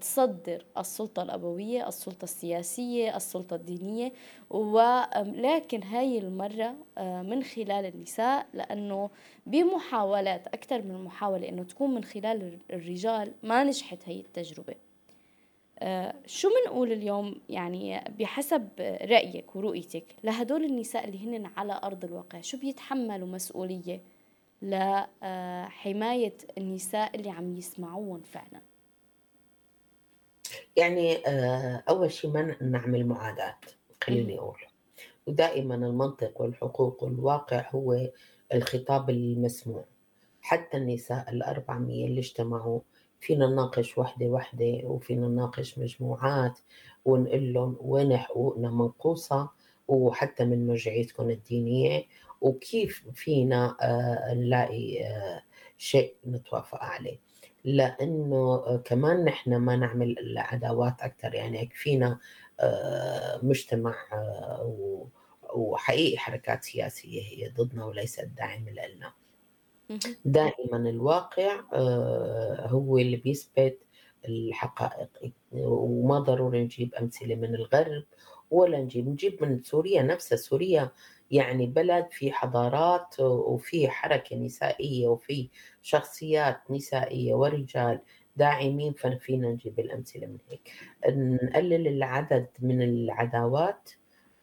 تصدر السلطة الأبوية السلطة السياسية السلطة الدينية ولكن هاي المرة من خلال النساء لأنه بمحاولات أكثر من محاولة أنه تكون من خلال الرجال ما نجحت هاي التجربة. شو بنقول اليوم يعني بحسب رأيك ورؤيتك لهدول النساء اللي هن على أرض الواقع؟ شو بيتحملوا مسؤولية لحماية النساء اللي عم يسمعوهم فعلا؟ يعني آه، أول شيء ما نعمل معاداة خليني أقول. ودائما المنطق والحقوق والواقع هو الخطاب المسموع. حتى النساء الأربعمية اللي اجتمعوا فينا نناقش وحدة وحدة وفينا نناقش مجموعات ونقول لهم وين حقوقنا منقوصة وحتى من مرجعيتكم الدينية وكيف فينا آه، نلاقي آه، شيء نتوافق عليه. لأنه آه، كمان نحن ما نعمل العداوات أكثر يعني يكفينا مجتمع وحقيقي حركات سياسية هي ضدنا وليست داعمة لنا. دائما الواقع آه، هو اللي بيثبت الحقائق. وما ضروري نجيب أمثلة من الغرب ولا نجيب نجيب من سوريا نفسها. سوريا يعني بلد في حضارات وفي حركة نسائية وفي شخصيات نسائية ورجال داعمين فينا نجيب الأمثلة من هيك. نقلل العدد من العداوات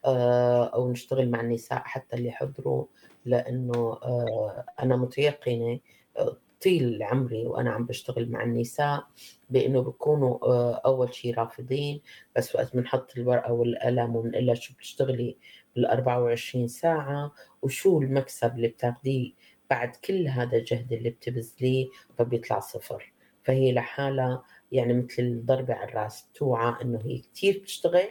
آه، أو نشتغل مع النساء حتى اللي حضروا لأنه آه، أنا متيقنة آه، طيل عمري وأنا عم بشتغل مع النساء بإنه بيكونوا آه، أول شيء رافضين. بس وقت بنحط الورقة والقلم وبنقول لها شو بتشتغلي بال 24 ساعة وشو المكسب اللي بتاخذيه بعد كل هذا الجهد اللي بتبذليه فبيطلع صفر. فهي لحالها يعني مثل الضربة على الرأس توعى إنه هي كثير بتشتغل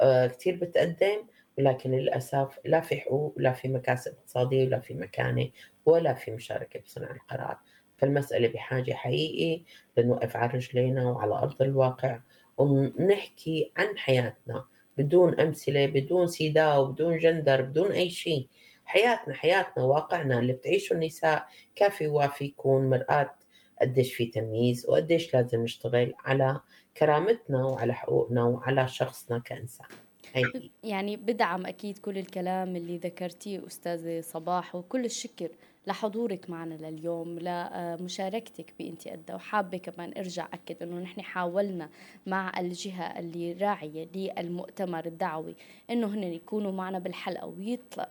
كثير بتقدم ولكن للأسف لا في حقوق لا في مكاسب اقتصادية ولا في مكانة ولا في مشاركة بصنع القرار. فالمسألة بحاجة حقيقي لنوقف على رجلينا وعلى أرض الواقع ونحكي عن حياتنا بدون أمثلة بدون سيداء وبدون جندر بدون أي شيء. حياتنا حياتنا واقعنا اللي بتعيشه النساء. كافي وافي يكون مرآة قديش في تمييز وقديش لازم نشتغل على كرامتنا وعلى حقوقنا وعلى شخصنا كإنسان. يعني بدعم أكيد كل الكلام اللي ذكرتيه أستاذة صباح وكل الشكر لحضورك معنا لليوم لمشاركتك بانتي أدى وحابة كمان أرجع أكد إنه نحن حاولنا مع الجهة اللي راعية للمؤتمر الدعوي إنه هن يكونوا معنا بالحلقة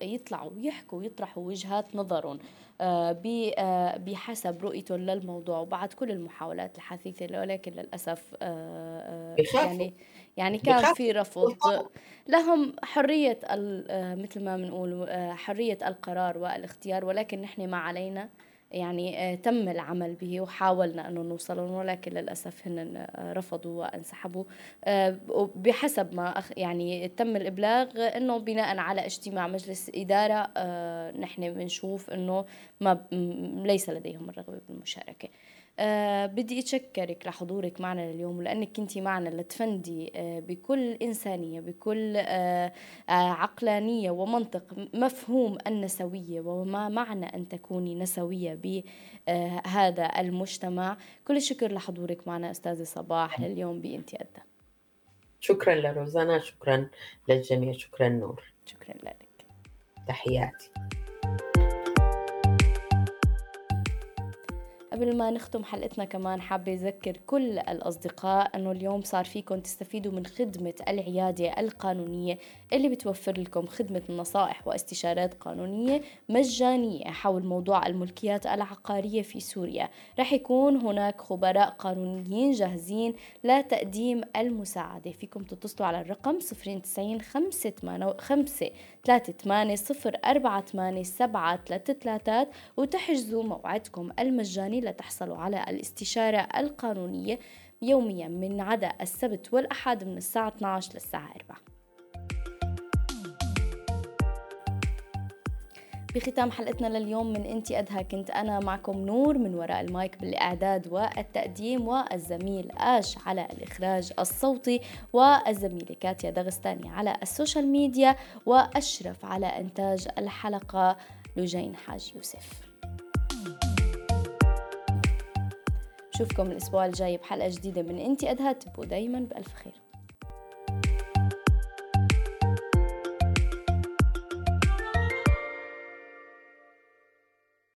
ويطلعوا ويحكوا ويطرحوا وجهات نظرهم آه، آه، بحسب رؤيته للموضوع وبعد كل المحاولات الحثيثة ولكن للأسف آه، يعني يعني كان في رفض. لهم حرية مثل ما بنقول حرية القرار والاختيار ولكن نحن ما علينا. يعني آه، تم العمل به وحاولنا أنه نوصل ولكن للأسف هن آه، رفضوا وانسحبوا. آه، بحسب ما يعني تم الإبلاغ أنه بناء على اجتماع مجلس إدارة نحن بنشوف أنه ما ليس لديهم الرغبة بالمشاركة. أه بدي أتشكرك لحضورك معنا اليوم ولأنك كنتي معنا لتفندي أه بكل إنسانية بكل أه أه عقلانية ومنطق مفهوم النسوية وما معنى أن تكوني نسوية بهذا أه المجتمع. كل الشكر لحضورك معنا أستاذة صباح لليوم بإنتي أدى. شكرا لروزانا شكرا للجميع شكرا نور. شكرا لك. تحياتي. قبل ما نختم حلقتنا كمان حابة أذكر كل الأصدقاء أنه اليوم صار فيكم تستفيدوا من خدمة العيادة القانونية اللي بتوفر لكم خدمة نصائح واستشارات قانونية مجانية حول موضوع الملكيات العقارية في سوريا. رح يكون هناك خبراء قانونيين جاهزين لتقديم المساعدة. فيكم تتصلوا على الرقم 090 5 5 3 8 0 4 8 7 3 3 وتحجزوا موعدكم المجاني لتحصلوا على الاستشارة القانونية يوميا من عدا السبت والأحد من الساعة 12 للساعة 4 بختام حلقتنا لليوم من انتي قدها. كنت أنا معكم نور من وراء المايك بالإعداد والتقديم والزميل آش على الإخراج الصوتي والزميلة كاتيا دغستاني على ال social media وأشرف على إنتاج الحلقة لجين حاج يوسف. بشوفكم الأسبوع الجاي بحلقة جديدة من أنتي أدهى تبقوا دايما بألف خير.